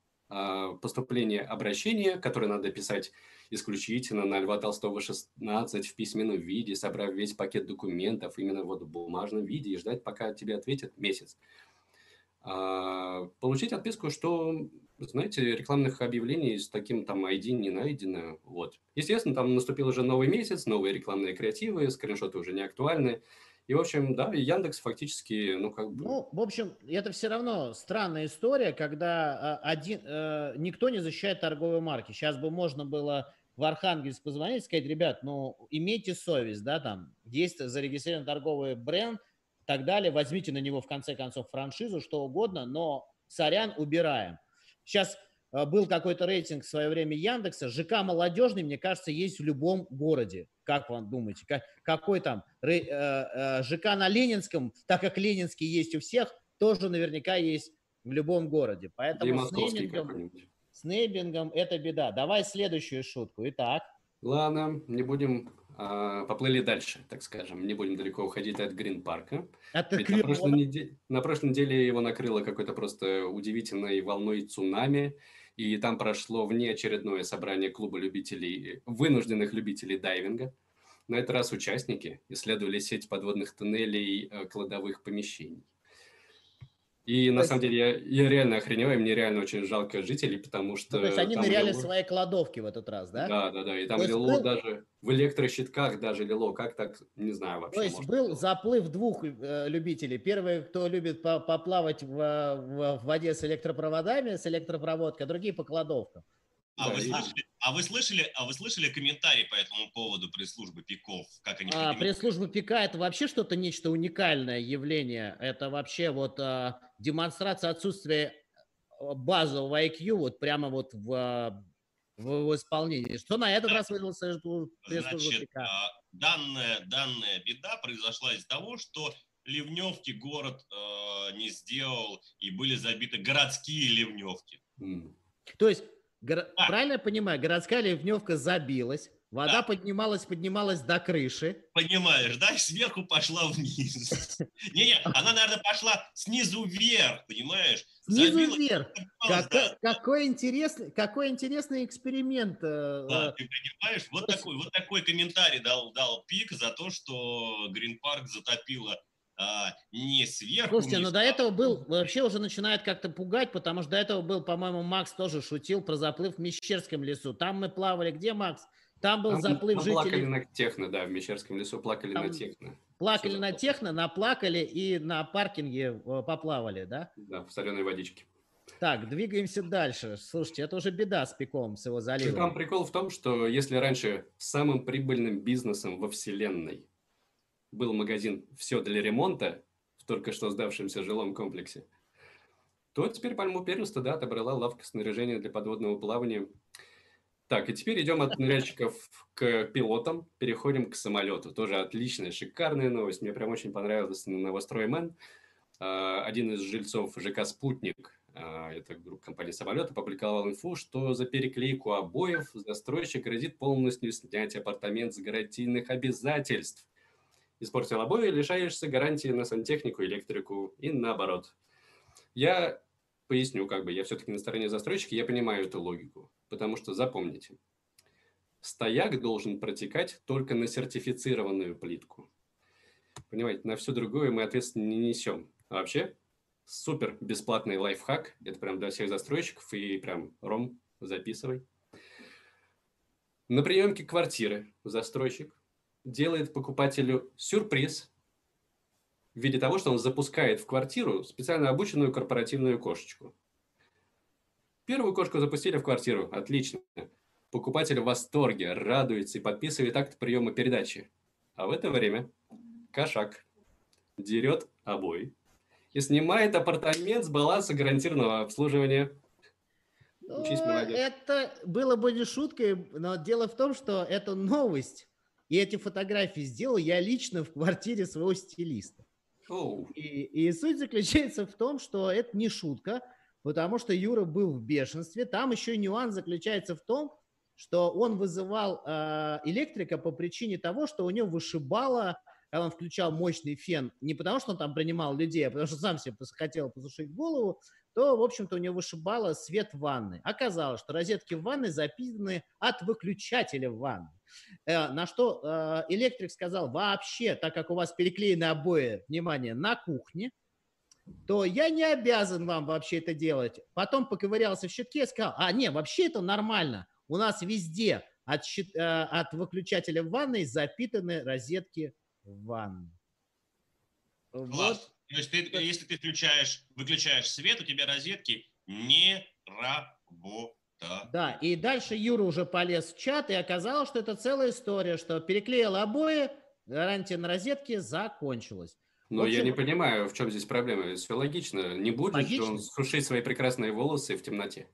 поступления обращения, которое надо писать исключительно на Льва Толстого 16 в письменном виде, собрав весь пакет документов именно вот в бумажном виде и ждать, пока тебе ответят месяц. А, Получить отписку, что, знаете, рекламных объявлений с таким там ID не найдено. Вот. Естественно, там наступил уже новый месяц, новые рекламные креативы, скриншоты уже не актуальны. И, в общем, да, Яндекс фактически, ну, как бы... Ну, в общем, это все равно странная история, когда а, один, э, никто не защищает торговые марки. Сейчас бы можно было в Архангельск позвонить и сказать, ребят, ну, имейте совесть, да, там, есть зарегистрирован торговый бренд, так далее, возьмите на него, в конце концов, франшизу, что угодно, но, сорян, убираем. Сейчас э, был какой-то рейтинг в свое время Яндекса, ЖК молодежный, мне кажется, есть в любом городе. Как вам думаете, как, какой там э, э, ЖК на Ленинском, так как Ленинский есть у всех, тоже наверняка есть в любом городе. Поэтому с неймингом, какой-нибудь. с неймингом это беда. Давай следующую шутку. Итак, Ладно, не будем... а, поплыли дальше, так скажем. Не будем далеко уходить от Грин-парка. это Ведь на, прошлой клево. неде- на прошлой неделе его накрыло какой-то просто удивительной волной цунами, и там прошло внеочередное собрание клуба любителей, вынужденных любителей дайвинга. На этот раз участники исследовали сеть подводных туннелей э, кладовых помещений. И на То самом деле я, я реально охреневаю, мне реально очень жалко жителей, потому что... Ну, то есть они ныряли лило- свои кладовки в этот раз, да? Да, да, да, и там То есть лило был- даже, в электрощитках даже лило, как так, не знаю вообще. То есть был было. заплыв двух э, любителей. Первый, кто любит по- поплавать в, в- в воде с электропроводами, с электропроводкой, а другие по кладовкам. А Да, вы, и- слышали, а, вы слышали, а вы слышали комментарий по этому поводу пресс-службы Пиков? Как они А, пресс-служба ПИКа это вообще что-то нечто уникальное явление. Это вообще вот а, демонстрация отсутствия а, базового IQ вот прямо вот в, а, в, в исполнении. Что на этот раз выдал пресс-служба Значит, а, данная, данная беда произошла из-за того, что ливневки город э, не сделал, и были забиты городские ливневки. М. То есть, горо- А. правильно я понимаю, городская ливневка забилась, Вода Да. поднималась, поднималась до крыши. Понимаешь, да? Сверху пошла вниз. Не-не, она, наверное, пошла снизу вверх, понимаешь? Снизу вверх. Какой, да. какой интересный, какой интересный эксперимент. э, Да, э, ты понимаешь, вот такой, вот такой комментарий дал, дал Пик за то, что Грин Парк затопило а, не сверху. Слушайте, вниз, ну до этого был, вообще уже начинает как-то пугать, потому что до этого был, по-моему, Макс тоже шутил про заплыв в Мещерском лесу. Там мы плавали, где, Макс? Там был Там- заплыв там плакали жителей, на техно, да, в Мещерском лесу плакали на Там- техно. плакали на заплыл. техно, наплакали и на паркинге э, поплавали, да? Да, в соленой водичке. Так, двигаемся дальше. Слушайте, это уже беда с пиком, с его Ну, Там заливом. прикол в том, что если раньше самым прибыльным бизнесом во вселенной был магазин «Все для ремонта» в только что сдавшемся жилом комплексе, то теперь пальму первенства, да, отобрала лавка снаряжения для подводного плавания. Так, и теперь идем от ныряльщиков к пилотам, переходим к самолету. Тоже отличная, шикарная новость. Мне прям очень понравилось на новостроймен. А, Один из жильцов ЖК «Спутник», а, это группа компании «Самолет», опубликовал инфу, что за переклейку обоев застройщик грозит полностью снять апартамент с гарантийных обязательств. Испортил обои, лишаешься гарантии на сантехнику, электрику и наоборот. Я поясню, как бы я все-таки на стороне застройщика, я понимаю эту логику. Потому что запомните, стояк должен протекать только на сертифицированную плитку. Понимаете, на все другое мы ответственность не несем. А вообще, супер бесплатный лайфхак. Это прям для всех застройщиков. И прям, Ром, записывай. На приемке квартиры застройщик делает покупателю сюрприз в виде того, что он запускает в квартиру специально обученную корпоративную кошечку. Первую кошку запустили в квартиру. Отлично. Покупатель в восторге, радуется и подписывает акт приема передачи. А в это время кошак дерет обои и снимает апартамент с баланса гарантированного обслуживания. Учись, Ну, молодец. Это было бы не шуткой, но дело в том, что это новость. И эти фотографии сделал я лично в квартире своего стилиста. Оу. И, и суть заключается в том, что это не шутка, потому что Юра был в бешенстве. Там еще нюанс заключается в том, что он вызывал э, электрика по причине того, что у него вышибало, когда он включал мощный фен, не потому что он там принимал людей, а потому что сам себе хотел посушить голову, то, в общем-то, у него вышибало свет в ванной. Оказалось, что розетки в ванной запитаны от выключателя в ванной. Э, На что э, электрик сказал, вообще, так как у вас переклеены обои, внимание, на кухне, то я не обязан вам вообще это делать. Потом поковырялся в щитке и сказал, а, не, вообще это нормально. У нас везде от, щит- э, от выключателя в ванной запитаны розетки в ванной. Вот. Класс. То есть ты, если ты включаешь, выключаешь свет, у тебя розетки не работают. Да, и дальше Юра уже полез в чат, и оказалось, что это целая история, что переклеил обои, гарантия на розетке закончилась. Но В я не общем- понимаю, в чем здесь проблема. Все логично. Не будет же он Логично. сушить свои прекрасные волосы в темноте.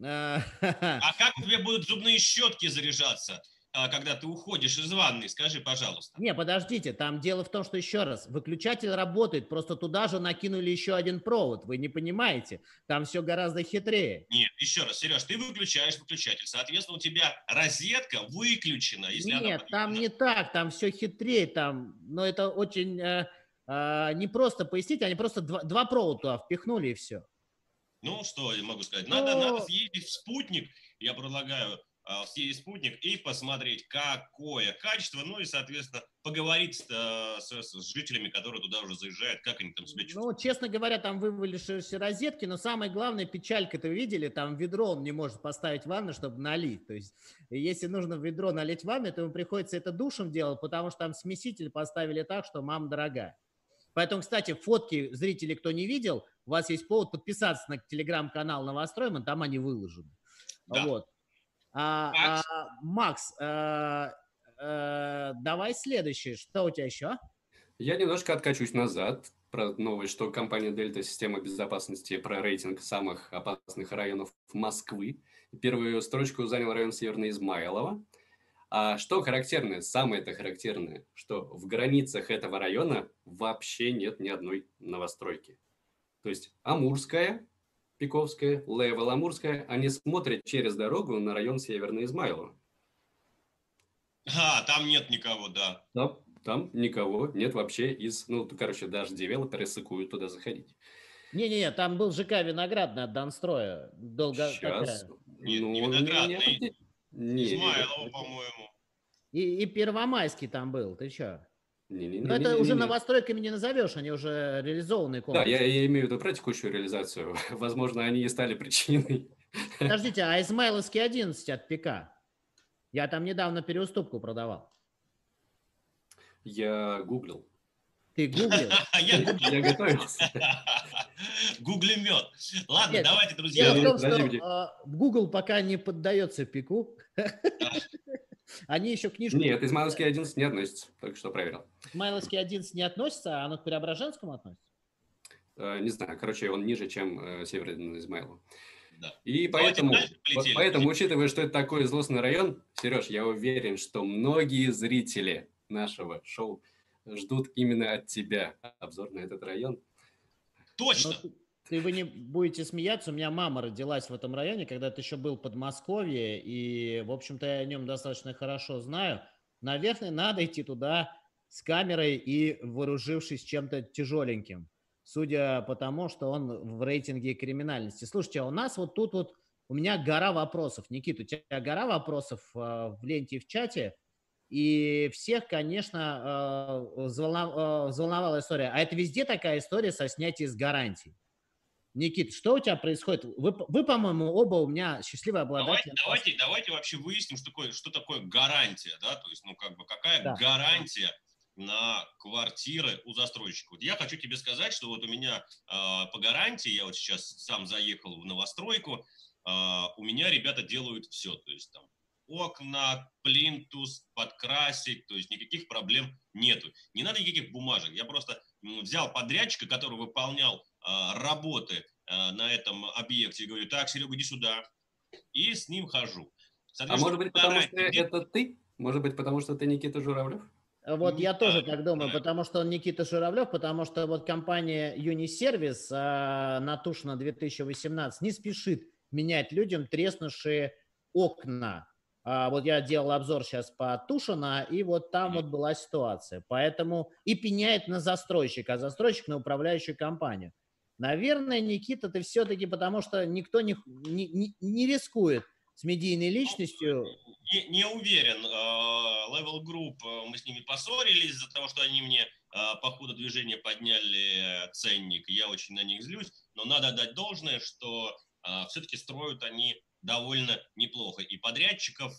Э, А как у тебя будут зубные щетки заряжаться, а, когда ты уходишь из ванной? Скажи, пожалуйста. Не, подождите, там дело в том, что еще раз, выключатель работает, просто туда же накинули еще один провод, вы не понимаете, там все гораздо хитрее. Нет, еще раз, Сереж, ты выключаешь выключатель. Соответственно, у тебя розетка выключена. Если она Нет, там подъедена. не так, там все хитрее, там, но это очень э, не просто пояснить, они просто два, два провода туда впихнули и все. Ну, что я могу сказать? Надо, Ну- надо съездить в спутник. Я предлагаю а, съездить в спутник и посмотреть, какое качество, ну и, соответственно, поговорить с, э, с- с жителями, которые туда уже заезжают, как они там себя чувствуют. Ну, честно говоря, там вывалившиеся розетки, но самое главное, печалька-то вы видели, там ведро он не может поставить в ванну, чтобы налить. То есть, если нужно в ведро налить в ванну, то ему приходится это душем делать, потому что там смеситель поставили так, что мама дорогая. Поэтому, кстати, фотки зрителей, кто не видел, у вас есть повод подписаться на телеграм-канал Новостройман, там они выложены. Да. Вот. А, Макс. а, Макс, э, э, давай следующий. Что у тебя еще? Я немножко откачусь назад. Про новость, что компания Дельта Система безопасности про рейтинг самых опасных районов Москвы. Первую строчку занял район Северный Измайлово. А что характерное, самое это характерное, что в границах этого района вообще нет ни одной новостройки. То есть Амурская, Пиковская, Левел Амурская, они смотрят через дорогу на район Северный Измайлово. А, там нет никого, да. Да, там никого нет вообще из... Ну, короче, даже девелоперы сыкуют туда заходить. Не-не-не, там был ЖК Виноградный от Донстроя. Долго Сейчас. такая. Нет, ну, не Виноградный. Не, Измайлова, по-моему. И, и Первомайский там был, ты чё? не, не, Но это уже новостройками не назовешь, они уже реализованные Да, комплексы. я, я имею в виду про текущую реализацию. Возможно, они и стали причиной. Подождите, а Измайловский 11 от ПК? Я там недавно переуступку продавал. Я гуглил. Ты гуглил? Я Я гуглемет. Ладно, Нет, давайте, друзья. Дело в том, что а, Google пока не поддается пику. Они еще книжку... Нет, Измайловский 11 не относится. Только что проверил. Измайловский 11 не относится, а оно к Преображенскому относится? Э, Не знаю, короче, он ниже, чем э, Северный Измайлов. Да. И поэтому, поэтому, учитывая, что это такой злостный район, Сереж, я уверен, что многие зрители нашего шоу ждут именно от тебя обзор на этот район. Точно. Ну, ты- ты вы не будете смеяться, у меня мама родилась в этом районе, когда это еще был Подмосковье, и, в общем-то, я о нем достаточно хорошо знаю. Наверное, надо идти туда с камерой и вооружившись чем-то тяжеленьким, судя по тому, что он в рейтинге криминальности. Слушайте, а у нас вот тут вот, у меня гора вопросов. Никита, у тебя гора вопросов э, в ленте и в чате, и всех, конечно, взволнов- э, взволновала история. А это везде такая история со снятием с гарантий. Никит, что у тебя происходит? Вы, вы, по-моему, оба у меня счастливые Давайте, обладатели. давайте, давайте вообще выясним, что такое, что такое гарантия, да, то есть, ну, как бы, какая Да. гарантия на квартиры у застройщика. Вот я хочу тебе сказать, что вот у меня а, по гарантии, я вот сейчас сам заехал в новостройку, а, у меня ребята делают все, то есть там окна, плинтус, подкрасить, то есть никаких проблем нету. Не надо никаких бумажек. Я просто взял подрядчика, который выполнял работы а, на этом объекте, и говорю, так, Серега, иди сюда, и с ним хожу. А может быть, потому что где- это ты? Может быть, потому что ты Никита Журавлев? Вот Не я тоже так думаю, потому что он Никита Журавлев, потому что вот компания Юнисервис а, на Тушино 2018 не спешит менять людям треснувшие окна. А, вот я делал обзор сейчас по Тушино, и вот там вот была ситуация. Поэтому и пеняет на застройщика, а застройщик на управляющую компанию. Наверное, Никита, ты все-таки, потому что никто не, не, не- рискует с медийной личностью. не, не уверен. Э, Level Group, э, мы с ними поссорились из-за того, что они мне э, по ходу движения подняли ценник. Я очень на них злюсь, но надо дать должное, что все-таки строят они довольно неплохо. И подрядчиков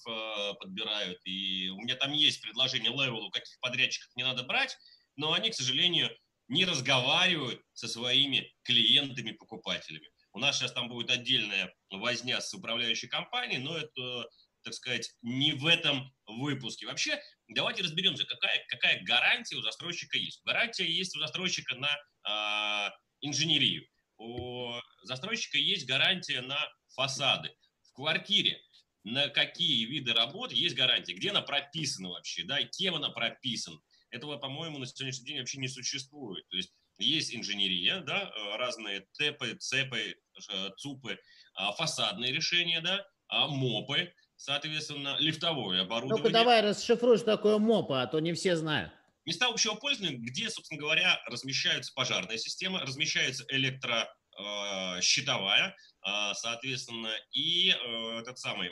подбирают, и у меня там есть предложение Level, каких подрядчиков не надо брать, но они, к сожалению, не разговаривают со своими клиентами, покупателями. У нас сейчас там будет отдельная возня с управляющей компанией, но это так сказать, не в этом выпуске. Вообще, давайте разберемся, какая, какая гарантия у застройщика есть. Гарантия есть у застройщика на а, инженерию. У застройщика есть гарантия на фасады. В квартире на какие виды работ есть гарантия, где она прописана вообще, да, кем она прописана. Этого, по-моему, на сегодняшний день вообще не существует. То есть есть инженерия, да, э, разные ТЭПы, ЦЕПы, э, ЦУПы, а, фасадные решения, да, а, МОПы, соответственно, лифтовое оборудование. Ну-ка давай расшифруй, что такое МОПа, а то не все знают. Места общего пользования, где, собственно говоря, размещаются пожарная система, размещается электрощитовая, а, соответственно, и э, этот самый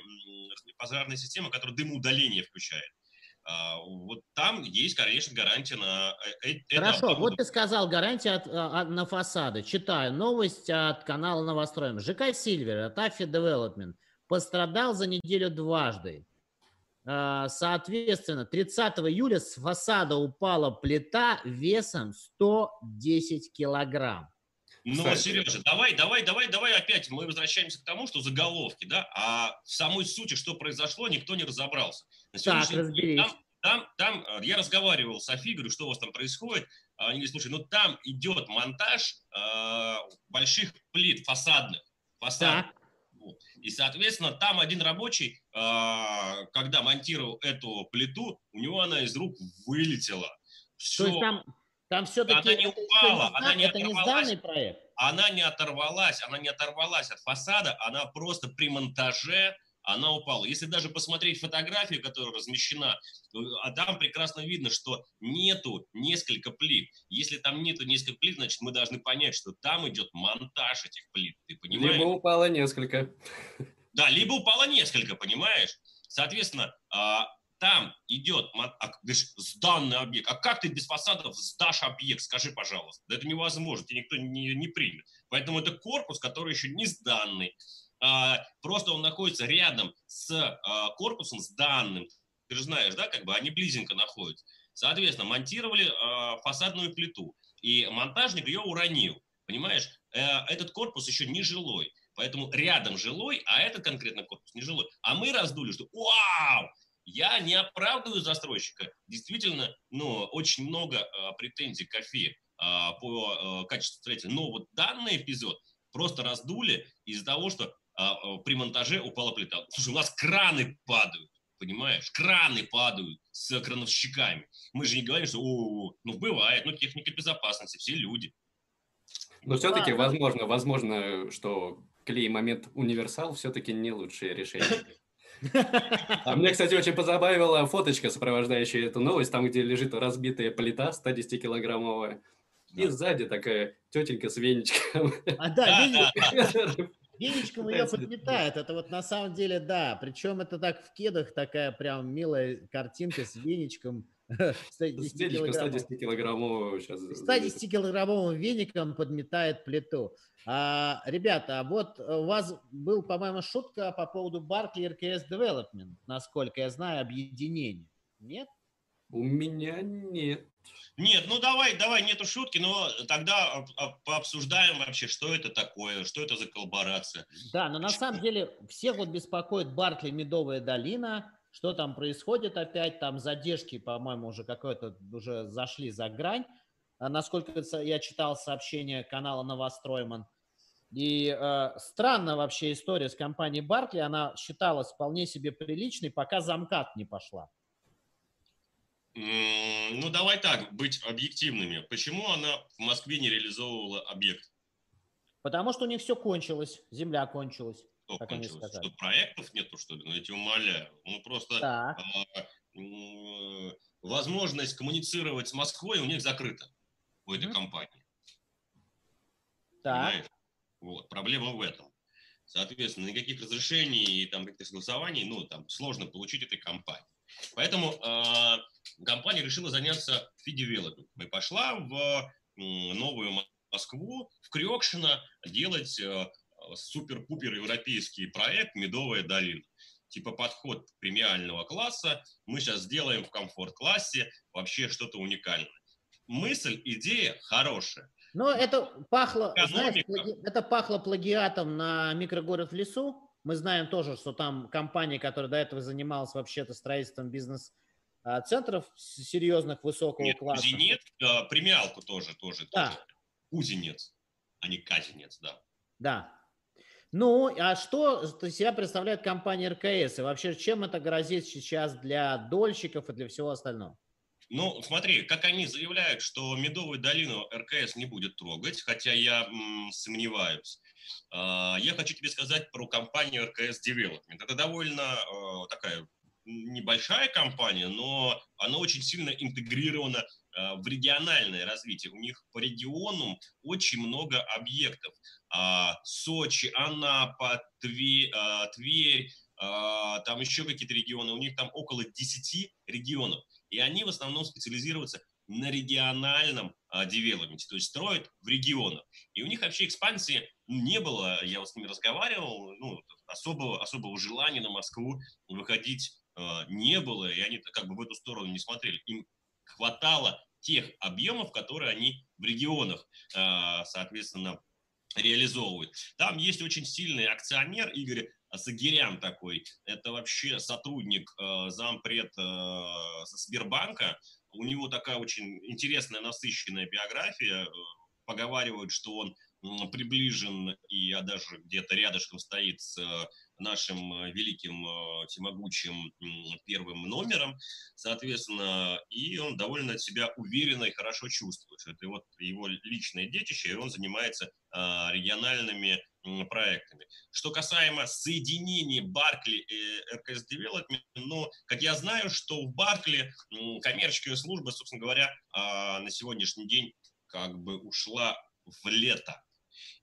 пожарная система, которая дымоудаление включает. А, Вот там есть, конечно, гарантия на э, э, это Хорошо, вот оборудование. ты сказал гарантия от- а, а, на фасады. Читаю новость от канала Новостроем. ЖК Сильвер от Афи Development пострадал за неделю дважды. А, Соответственно, 30 июля с фасада упала плита весом 110 килограмм. Ну, Кстати. Сережа, давай, давай, давай, давай опять мы возвращаемся к тому, что заголовки, да, а в самой сути, что произошло, никто не разобрался. На Так, разберись. Там, там, там, э, я разговаривал с Афи, говорю, что у вас там происходит. Они говорят, слушай, ну там идет монтаж э, больших плит фасадных, фасадных. Вот. И, соответственно, там один рабочий, а, когда монтировал эту плиту, у него она из рук вылетела. Все. то есть там, там все-таки Она не упала, она не это не оторвалась. сданный проект. она не оторвалась, она не оторвалась от фасада, она просто при монтаже она упала. Если даже посмотреть фотографию, которая размещена, а там прекрасно видно, что нету несколько плит. Если там нету несколько плит, значит, мы должны понять, что там идет монтаж этих плит. Ты понимаешь? Либо упало несколько. Да, либо упало несколько, понимаешь? Соответственно, а, там идет а, сданный объект. А как ты без фасадов сдашь объект? Скажи, пожалуйста. Да это невозможно, тебе никто не, не примет. Поэтому это корпус, который еще не сданный. А, просто он находится рядом с а, корпусом сданным. Ты же знаешь, да, как бы они близенько находятся. Соответственно, монтировали а, фасадную плиту. И монтажник ее уронил. Понимаешь, э, этот корпус еще не жилой. Поэтому рядом жилой, а этот конкретно корпус не жилой. А мы раздули, что вау, я не оправдываю застройщика. Действительно, ну, очень много э, претензий к АФИ э, по э, качеству строительства. Но вот данный эпизод просто раздули из-за того, что э, при монтаже упала плита. Слушай, у нас краны падают, понимаешь? Краны падают с крановщиками. Мы же не говорим, что, о, ну, бывает, ну, техника безопасности, все люди. Но все-таки, возможно, возможно, что клей момент универсал все-таки не лучшее решение. А мне, кстати, очень позабавила фоточка, сопровождающая эту новость, там, где лежит разбитая плита 110-килограммовая, и сзади такая тетенька с веничком. А, да, веничком ее подметает. Это вот на самом деле, да. Причем это так в кедах такая прям милая картинка с веничком. 110-килограммовым сейчас. 110-килограммовым веником подметает плиту. А, ребята, вот у вас был, по-моему, шутка по поводу Barclay RKS Development, насколько я знаю, объединение. Нет? У меня нет. Нет, ну давай, давай, нету шутки, но тогда пообсуждаем вообще, что это такое, что это за коллаборация. Да, но на самом деле всех вот беспокоит Баркли Медовая долина, что там происходит опять, там задержки, по-моему, уже какое-то уже зашли за грань. А насколько я читал сообщение канала Новостройман. И э, странная вообще история с компанией Баркли. Она считалась вполне себе приличной, пока замкат не пошла. Ну, давай так, быть объективными. Почему она в Москве не реализовывала объект? Потому что у них все кончилось, земля кончилась. Что как кончилось? Они что, проектов нету, что ли? Ну, я тебя умоляю. Ну, просто а, возможность коммуницировать с Москвой у них закрыта, у этой mm-hmm. компании. Так. Понимаешь? Вот, проблема в этом. Соответственно, никаких разрешений и там каких-то согласований, ну, там сложно получить этой компании. Поэтому э, компания решила заняться фи-девелопментом и пошла в новую Москву, в Крёкшино делать э, супер-пупер европейский проект «Медовая долина». Типа подход премиального класса мы сейчас сделаем в комфорт-классе вообще что-то уникальное. Мысль, идея хорошая. Но это пахло, знаешь, это пахло плагиатом на микрогород в лесу. Мы знаем тоже, что там компания, которая до этого занималась вообще-то строительством бизнес-центров серьезных высокого Нет, класса. Кузинец, премиалку тоже, тоже. Да. тоже. Кузинец, а не Казинец, да. Да, ну, а что себя представляет компания РКС? И вообще, чем это грозит сейчас для дольщиков и для всего остального? Ну, смотри, как они заявляют, что Медовую долину РКС не будет трогать, хотя я м, сомневаюсь. А, я хочу тебе сказать про компанию РКС Development. Это довольно э, такая небольшая компания, но она очень сильно интегрирована э, в региональное развитие. У них по региону очень много объектов. А, Сочи, Анапа, Тверь, а, Тверь а, там еще какие-то регионы. У них там около 10 регионов. И они в основном специализируются на региональном девелопменте, то есть строят в регионах. И у них вообще экспансии не было, я вот с ними разговаривал, ну, особого, особого желания на Москву выходить не было, и они как бы в эту сторону не смотрели. Им хватало тех объемов, которые они в регионах, соответственно, реализовывают. Там есть очень сильный акционер Игорь Сагирян такой. Это вообще сотрудник, э, зампред Сбербанка. У него такая очень интересная, насыщенная биография. Поговаривают, что он приближен и даже где-то рядышком стоит с нашим э, великим, э, всемогучим первым номером, соответственно, и он довольно себя уверенно и хорошо чувствует. Это вот его личное детище, и он занимается а, региональными проектами. Что касаемо соединения Баркли и РКС Development, ну, как я знаю, что в Баркли коммерческая служба, собственно говоря, а, на сегодняшний день как бы ушла в лето.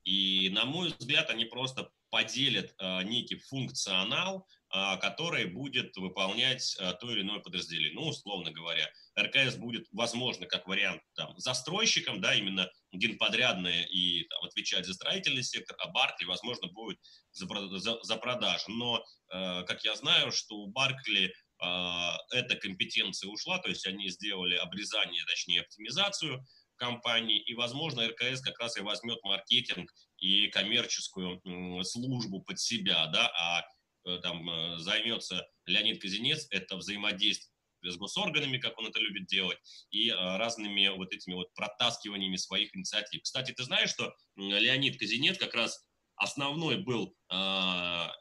И, на мой взгляд, они просто поделят э, некий функционал, э, который будет выполнять э, то или иное подразделение. Ну, условно говоря, РКС будет, возможно, как вариант там, застройщиком, да, именно генподрядное и там, отвечать за строительный сектор, а Баркли, возможно, будет за, за, за продажу. Но, как я знаю, что у Баркли эта компетенция ушла, то есть они сделали обрезание, точнее, оптимизацию компании, и, возможно, РКС как раз и возьмет маркетинг и коммерческую службу под себя, да, а э, там э, займется Леонид Казинец, это взаимодействие с госорганами, как он это любит делать, и э, разными вот этими вот протаскиваниями своих инициатив. Кстати, ты знаешь, что Леонид Казинец как раз основной был э,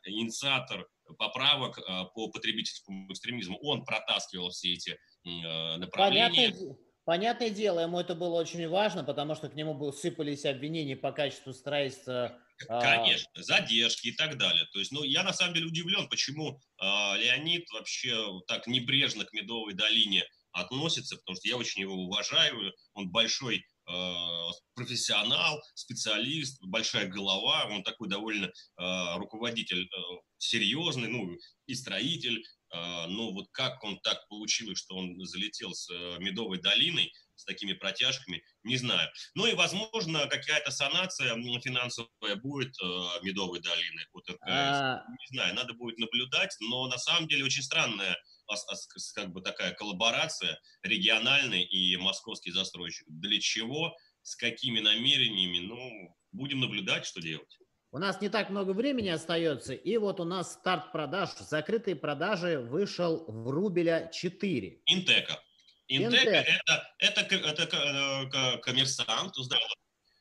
инициатор поправок э, по потребительскому экстремизму. Он протаскивал все эти э, направления. Понятное, Понятное дело, ему это было очень важно, потому что к нему был, сыпались обвинения по качеству строительства. А, Конечно, задержки и так далее. То есть, ну, я на самом деле удивлен, почему э, Леонид вообще так небрежно к Медовой долине относится, потому что я очень его уважаю, он большой э, профессионал, специалист, большая голова, он такой довольно э, руководитель э, серьезный, ну, и строитель, а, но вот как он так получилось, что он залетел с э, Медовой долиной, с такими протяжками, не знаю. Ну и, возможно, какая-то санация финансовая будет э, Медовой долины от РКС. А... Не знаю, надо будет наблюдать, но на самом деле очень странная как бы такая коллаборация региональный и московский застройщик. Для чего, с какими намерениями, ну, будем наблюдать, что делать. У нас не так много времени остается, и вот у нас старт продаж. Закрытые продажи вышел в рубеля 4. Интека. Интека это, это, это, это коммерсант.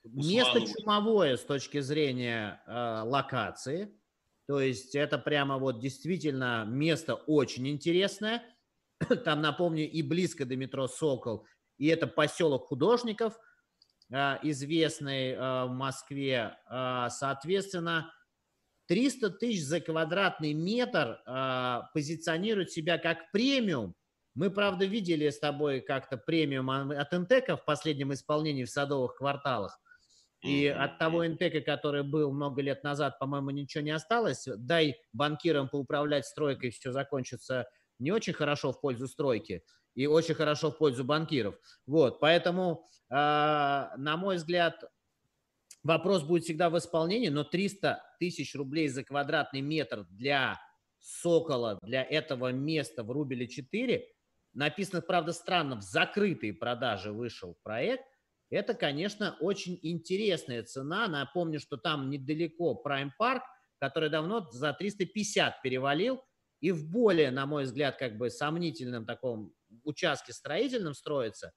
Место чумовое с точки зрения э, локации. То есть это прямо вот действительно место очень интересное. Там, напомню, и близко до метро «Сокол», и это поселок художников – Э, известный э, в Москве. Э, соответственно, 300 тысяч за квадратный метр позиционирует себя как премиум. Мы, правда, видели с тобой как-то премиум от Интека в последнем исполнении в садовых кварталах. И от того Интека, который был много лет назад, по-моему, ничего не осталось. Дай банкирам поуправлять стройкой, все закончится не очень хорошо в пользу стройки и очень хорошо в пользу банкиров. Вот, поэтому, э, на мой взгляд, вопрос будет всегда в исполнении, но 300 тысяч рублей за квадратный метр для Сокола, для этого места в Рубеле 4, написано, правда, странно, в закрытые продажи вышел проект, это, конечно, очень интересная цена. Напомню, что там недалеко Prime Park, который давно за 350 перевалил, и в более, на мой взгляд, как бы сомнительном таком участке строительном строится.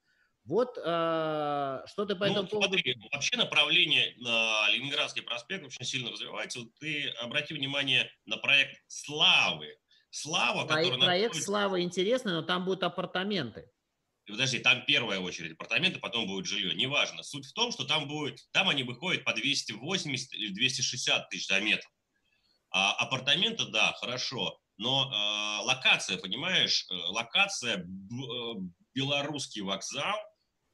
Вот э, что ты по ну, этому поводу... Смотри, вообще направление на Ленинградский проспект очень сильно развивается. Вот ты обрати внимание на проект «Славы». Слава, Про- который... Проект находится... «Слава» интересный, но там будут апартаменты. Подожди, там первая очередь апартаменты, потом будет жилье. Неважно. Суть в том, что там будет, там они выходят по 280 или 260 тысяч за метр. А апартаменты, да, хорошо. Но э, локация, понимаешь, локация э, белорусский вокзал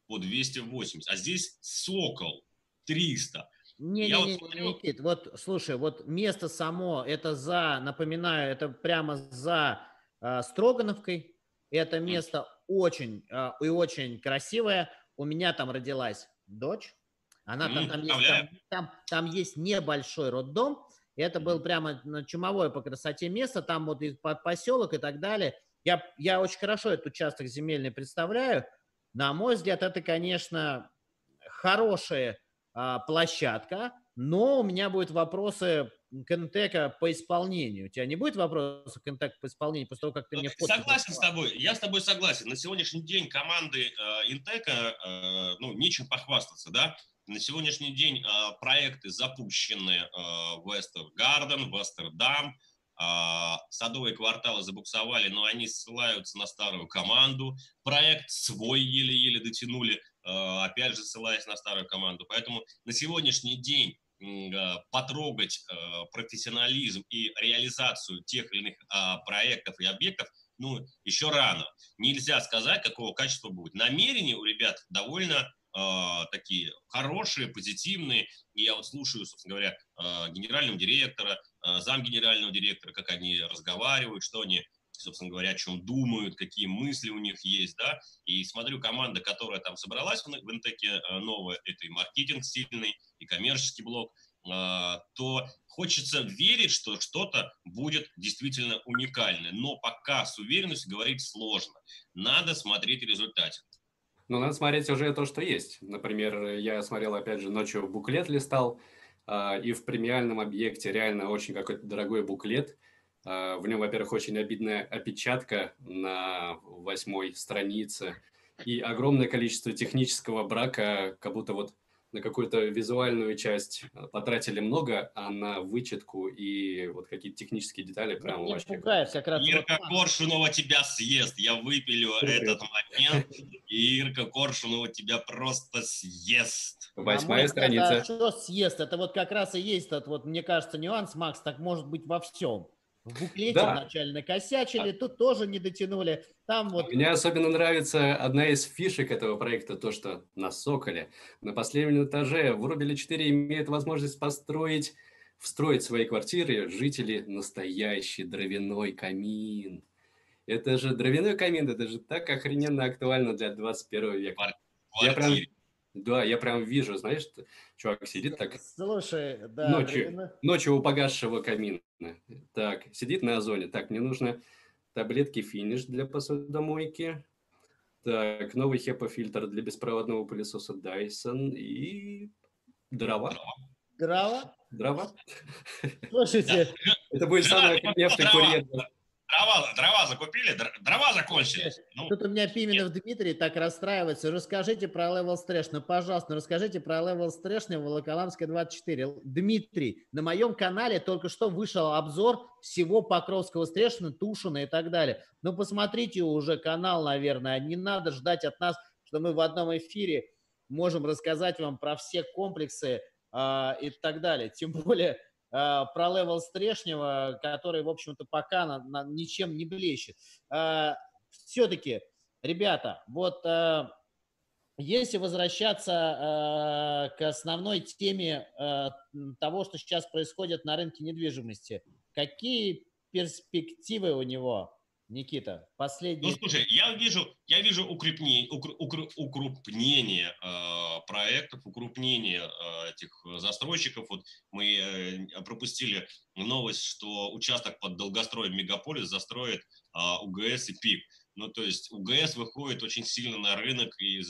по 280, а здесь Сокол 300. Не, Я не, вот, не, смотрю... Никит, вот слушай, вот место само, это за, напоминаю, это прямо за э, Строгановкой. Это место mm. очень э, и очень красивое. У меня там родилась дочь. Она mm, там, там, есть, там, там, там есть небольшой роддом, это был прямо чумовое по красоте место, там вот и поселок и так далее. Я, я очень хорошо этот участок земельный представляю. На мой взгляд, это, конечно, хорошая а, площадка, но у меня будут вопросы к по исполнению. У тебя не будет вопросов к по исполнению после того, как ты мне фото Согласен с тобой. Я с тобой согласен. На сегодняшний день команды э, Интека, э, ну, нечем похвастаться, да? На сегодняшний день э, проекты запущены э, в Вестер Гарден, Вестердам, а, садовые кварталы забуксовали, но они ссылаются на старую команду. Проект свой еле-еле дотянули, а, опять же ссылаясь на старую команду. Поэтому на сегодняшний день а, потрогать профессионализм и реализацию тех или иных проектов и объектов, ну, еще рано. Нельзя сказать, какого качества будет. Намерения у ребят довольно такие хорошие, позитивные. И я вот слушаю, собственно говоря, генерального директора, Э, зам генерального директора, как они разговаривают, что они, собственно говоря, о чем думают, какие мысли у них есть, да, и смотрю, команда, которая там собралась в Интеке новая, это и маркетинг сильный, и коммерческий блок, то хочется верить, что что-то будет действительно уникальное, но пока с уверенностью говорить сложно. Надо смотреть результат. Ну, надо смотреть уже то, что есть. Например, я смотрел, опять же, ночью буклет листал, а, и в премиальном объекте реально очень какой-то дорогой буклет. А, в нем, во-первых, очень обидная опечатка на восьмой странице и огромное количество технического брака, как будто вот на какую-то визуальную часть э, потратили много, а на вычетку и вот какие-то технические детали прям Не вообще... пугает как раз... Ирка вот... Коршунова тебя съест, я выпилю этот момент, и Ирка Коршунова тебя просто съест. Восьмая страница. Это что съест? Это вот как раз и есть этот вот, мне кажется, нюанс, Макс, так может быть во всем. В буклете да. вначале накосячили, тут тоже не дотянули. Там вот... Мне особенно нравится одна из фишек этого проекта, то, что на Соколе, на последнем этаже в Рубеле 4 имеет возможность построить, встроить в свои квартиры жители настоящий дровяной камин. Это же дровяной камин, это же так охрененно актуально для 21 века. Я прям, да, я прям вижу, знаешь, чувак сидит так. Слушай, да. Ночью, время... ночью у погасшего камина. Так, сидит на озоне. Так, мне нужно таблетки финиш для посудомойки. Так, новый HEPA-фильтр для беспроводного пылесоса Dyson и дрова. Дрова? Дрова. Слушайте. Это будет самый окрепший курьер дрова, дрова закупили, дрова закончились. Ну. Тут у меня Пименов Дмитрий так расстраивается. Расскажите про Level Stretch. Ну, пожалуйста, расскажите про Level Stretch в Волоколамской 24. Дмитрий, на моем канале только что вышел обзор всего Покровского Стрешна, Тушина и так далее. Ну, посмотрите уже канал, наверное. Не надо ждать от нас, что мы в одном эфире можем рассказать вам про все комплексы э, и так далее. Тем более про Level Стрешнева, который, в общем-то, пока на, на, ничем не блещет. Э, Все-таки, ребята, вот э, если возвращаться к основной теме того, что сейчас происходит на рынке недвижимости, какие перспективы у него? Никита, последний. Ну, слушай, я вижу, я вижу укрепнение, укр, укрупнение э, проектов, укрупнение э, этих застройщиков. Вот мы э, пропустили новость, что участок под долгостроем Мегаполис застроит э, УГС и ПИК. Ну, то есть УГС выходит очень сильно на рынок и,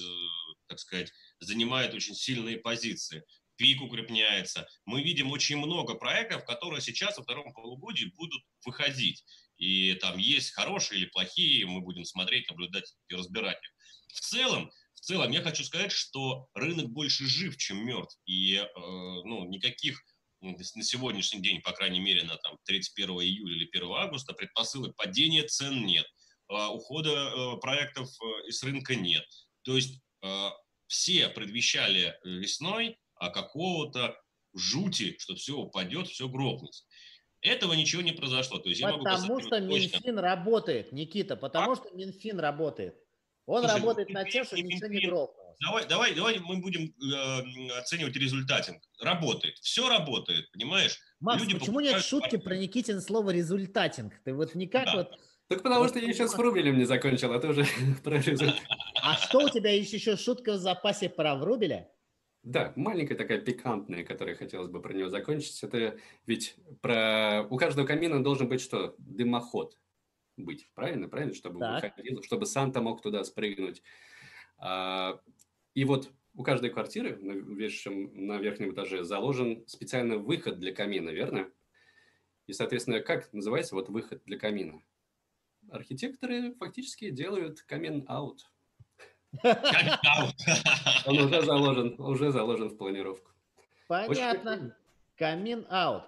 так сказать, занимает очень сильные позиции. ПИК укрепняется. Мы видим очень много проектов, которые сейчас во втором полугодии будут выходить. И там есть хорошие или плохие, мы будем смотреть, наблюдать и разбирать их. В целом, в целом я хочу сказать, что рынок больше жив, чем мертв. И э, ну, никаких на сегодняшний день, по крайней мере, на там, 31 июля или 1 августа предпосылок падения цен нет, э, ухода э, проектов э, из рынка нет. То есть э, все предвещали весной а какого-то жути, что все упадет, все грохнется. Этого ничего не произошло. То есть потому что Минфин точно. работает, Никита, потому а? что Минфин работает. Он Слушай, работает Минфин, над тем, что Минфин, ничего не грохнуло. Давай, давай, давай мы будем э, оценивать результатинг. Работает. Все работает, понимаешь? Макс, Люди почему нет шутки про Никитин слово результатинг? Ты вот никак да. вот... Так потому вот, что я еще с Врубелем не закончил, а ты уже про результат. А что у тебя есть еще шутка в запасе про Врубеля? Да, маленькая такая пикантная, которая хотелось бы про него закончить. Это ведь про... у каждого камина должен быть что? Дымоход быть, правильно? Правильно? Чтобы выходил, чтобы Санта мог туда спрыгнуть. А, и вот у каждой квартиры на, верхнем, на верхнем этаже заложен специальный выход для камина, верно? И, соответственно, как называется вот выход для камина? Архитекторы фактически делают камин-аут. Он уже заложен, уже заложен в планировку. Понятно. Камин аут.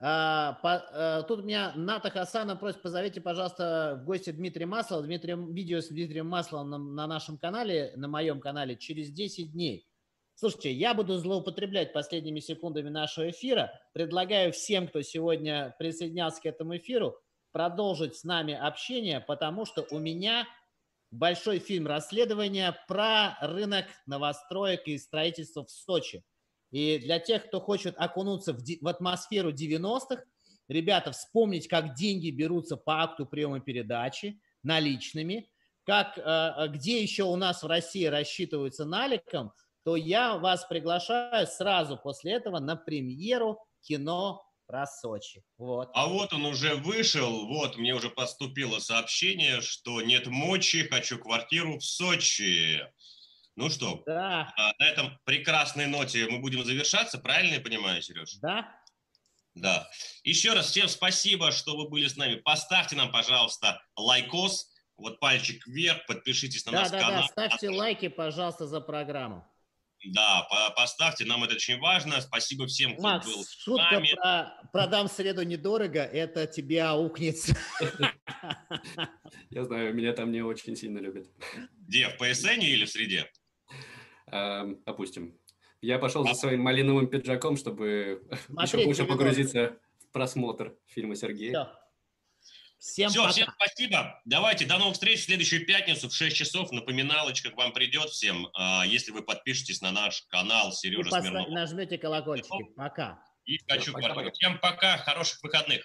А, по, а, тут меня Ната Хасана просит, позовите, пожалуйста, в гости Дмитрия Маслова. Дмитрий, видео с Дмитрием Масловым на, на нашем канале, на моем канале, через 10 дней. Слушайте, я буду злоупотреблять последними секундами нашего эфира. Предлагаю всем, кто сегодня присоединялся к этому эфиру, продолжить с нами общение, потому что у меня большой фильм расследования про рынок новостроек и строительства в Сочи. И для тех, кто хочет окунуться в, в атмосферу 90-х, ребята, вспомнить, как деньги берутся по акту приема передачи наличными, как, э, где еще у нас в России рассчитываются наликом, то я вас приглашаю сразу после этого на премьеру кино про Сочи. Вот. А вот он уже вышел, вот мне уже поступило сообщение, что нет мочи, хочу квартиру в Сочи. Ну что, да. А, на этом прекрасной ноте мы будем завершаться, правильно я понимаю, Сереж? Да. Да. Еще раз всем спасибо, что вы были с нами. Поставьте нам, пожалуйста, лайкос, вот пальчик вверх, подпишитесь на да, наш да, канал. Да, ставьте лайки, пожалуйста, за программу. Да, поставьте, нам это очень важно. Спасибо всем, кто Макс, был шутка с нами. про «продам среду недорого» – это тебе аукнется. Я знаю, меня там не очень сильно любят. Где, в ПСН или в среде? Эм, опустим. Я пошел за своим малиновым пиджаком, чтобы еще больше погрузиться в просмотр фильма Сергея. Всем, Все, пока. всем спасибо. Давайте, до новых встреч в следующую пятницу в 6 часов. Напоминалочка к вам придет всем, а, если вы подпишетесь на наш канал Сережа И Смирнов. нажмете колокольчики. Пока. И хочу пока, пока. Всем пока, хороших выходных.